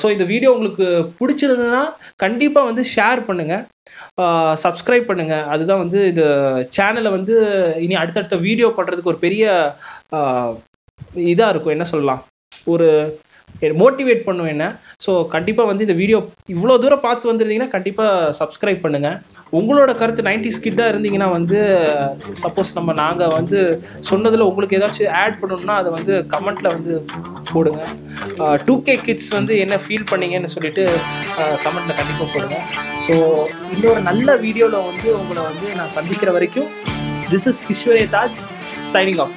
ஸோ இந்த வீடியோ உங்களுக்கு பிடிச்சிருந்ததுன்னா கண்டிப்பாக வந்து ஷேர் பண்ணுங்கள் சப்ஸ்கிரைப் பண்ணுங்கள் அதுதான் வந்து இந்த சேனலை வந்து இனி அடுத்தடுத்த வீடியோ பண்ணுறதுக்கு ஒரு பெரிய இதாக இருக்கும். என்ன சொல்லலாம்? ஒரு மோட்டிவேட் பண்ணுவேன் என்ன ஸோ கண்டிப்பாக வந்து இந்த வீடியோ இவ்வளோ தூரம் பார்த்து வந்திருந்தீங்கன்னா கண்டிப்பாக சப்ஸ்கிரைப் பண்ணுங்கள் உங்களோட கருத்து நைன்டி ஸ்கிட்டாக இருந்தீங்கன்னா வந்து சப்போஸ் நம்ம நாங்கள் வந்து சொன்னதில் உங்களுக்கு ஏதாச்சும் ஆட் பண்ணணும்னா அதை வந்து கமெண்ட்டில் வந்து போடுங்க. டூ கே கிட்ஸ் வந்து என்ன ஃபீல் பண்ணீங்கன்னு சொல்லிட்டு கமெண்ட்டில் கண்டிப்பாக போடுங்க. ஸோ இந்த ஒரு நல்ல வீடியோவில் வந்து உங்களை வந்து நான் சந்திக்கிற வரைக்கும் திஸ் இஸ் கிஷோரே தாஜ் சைனிங் ஆஃப்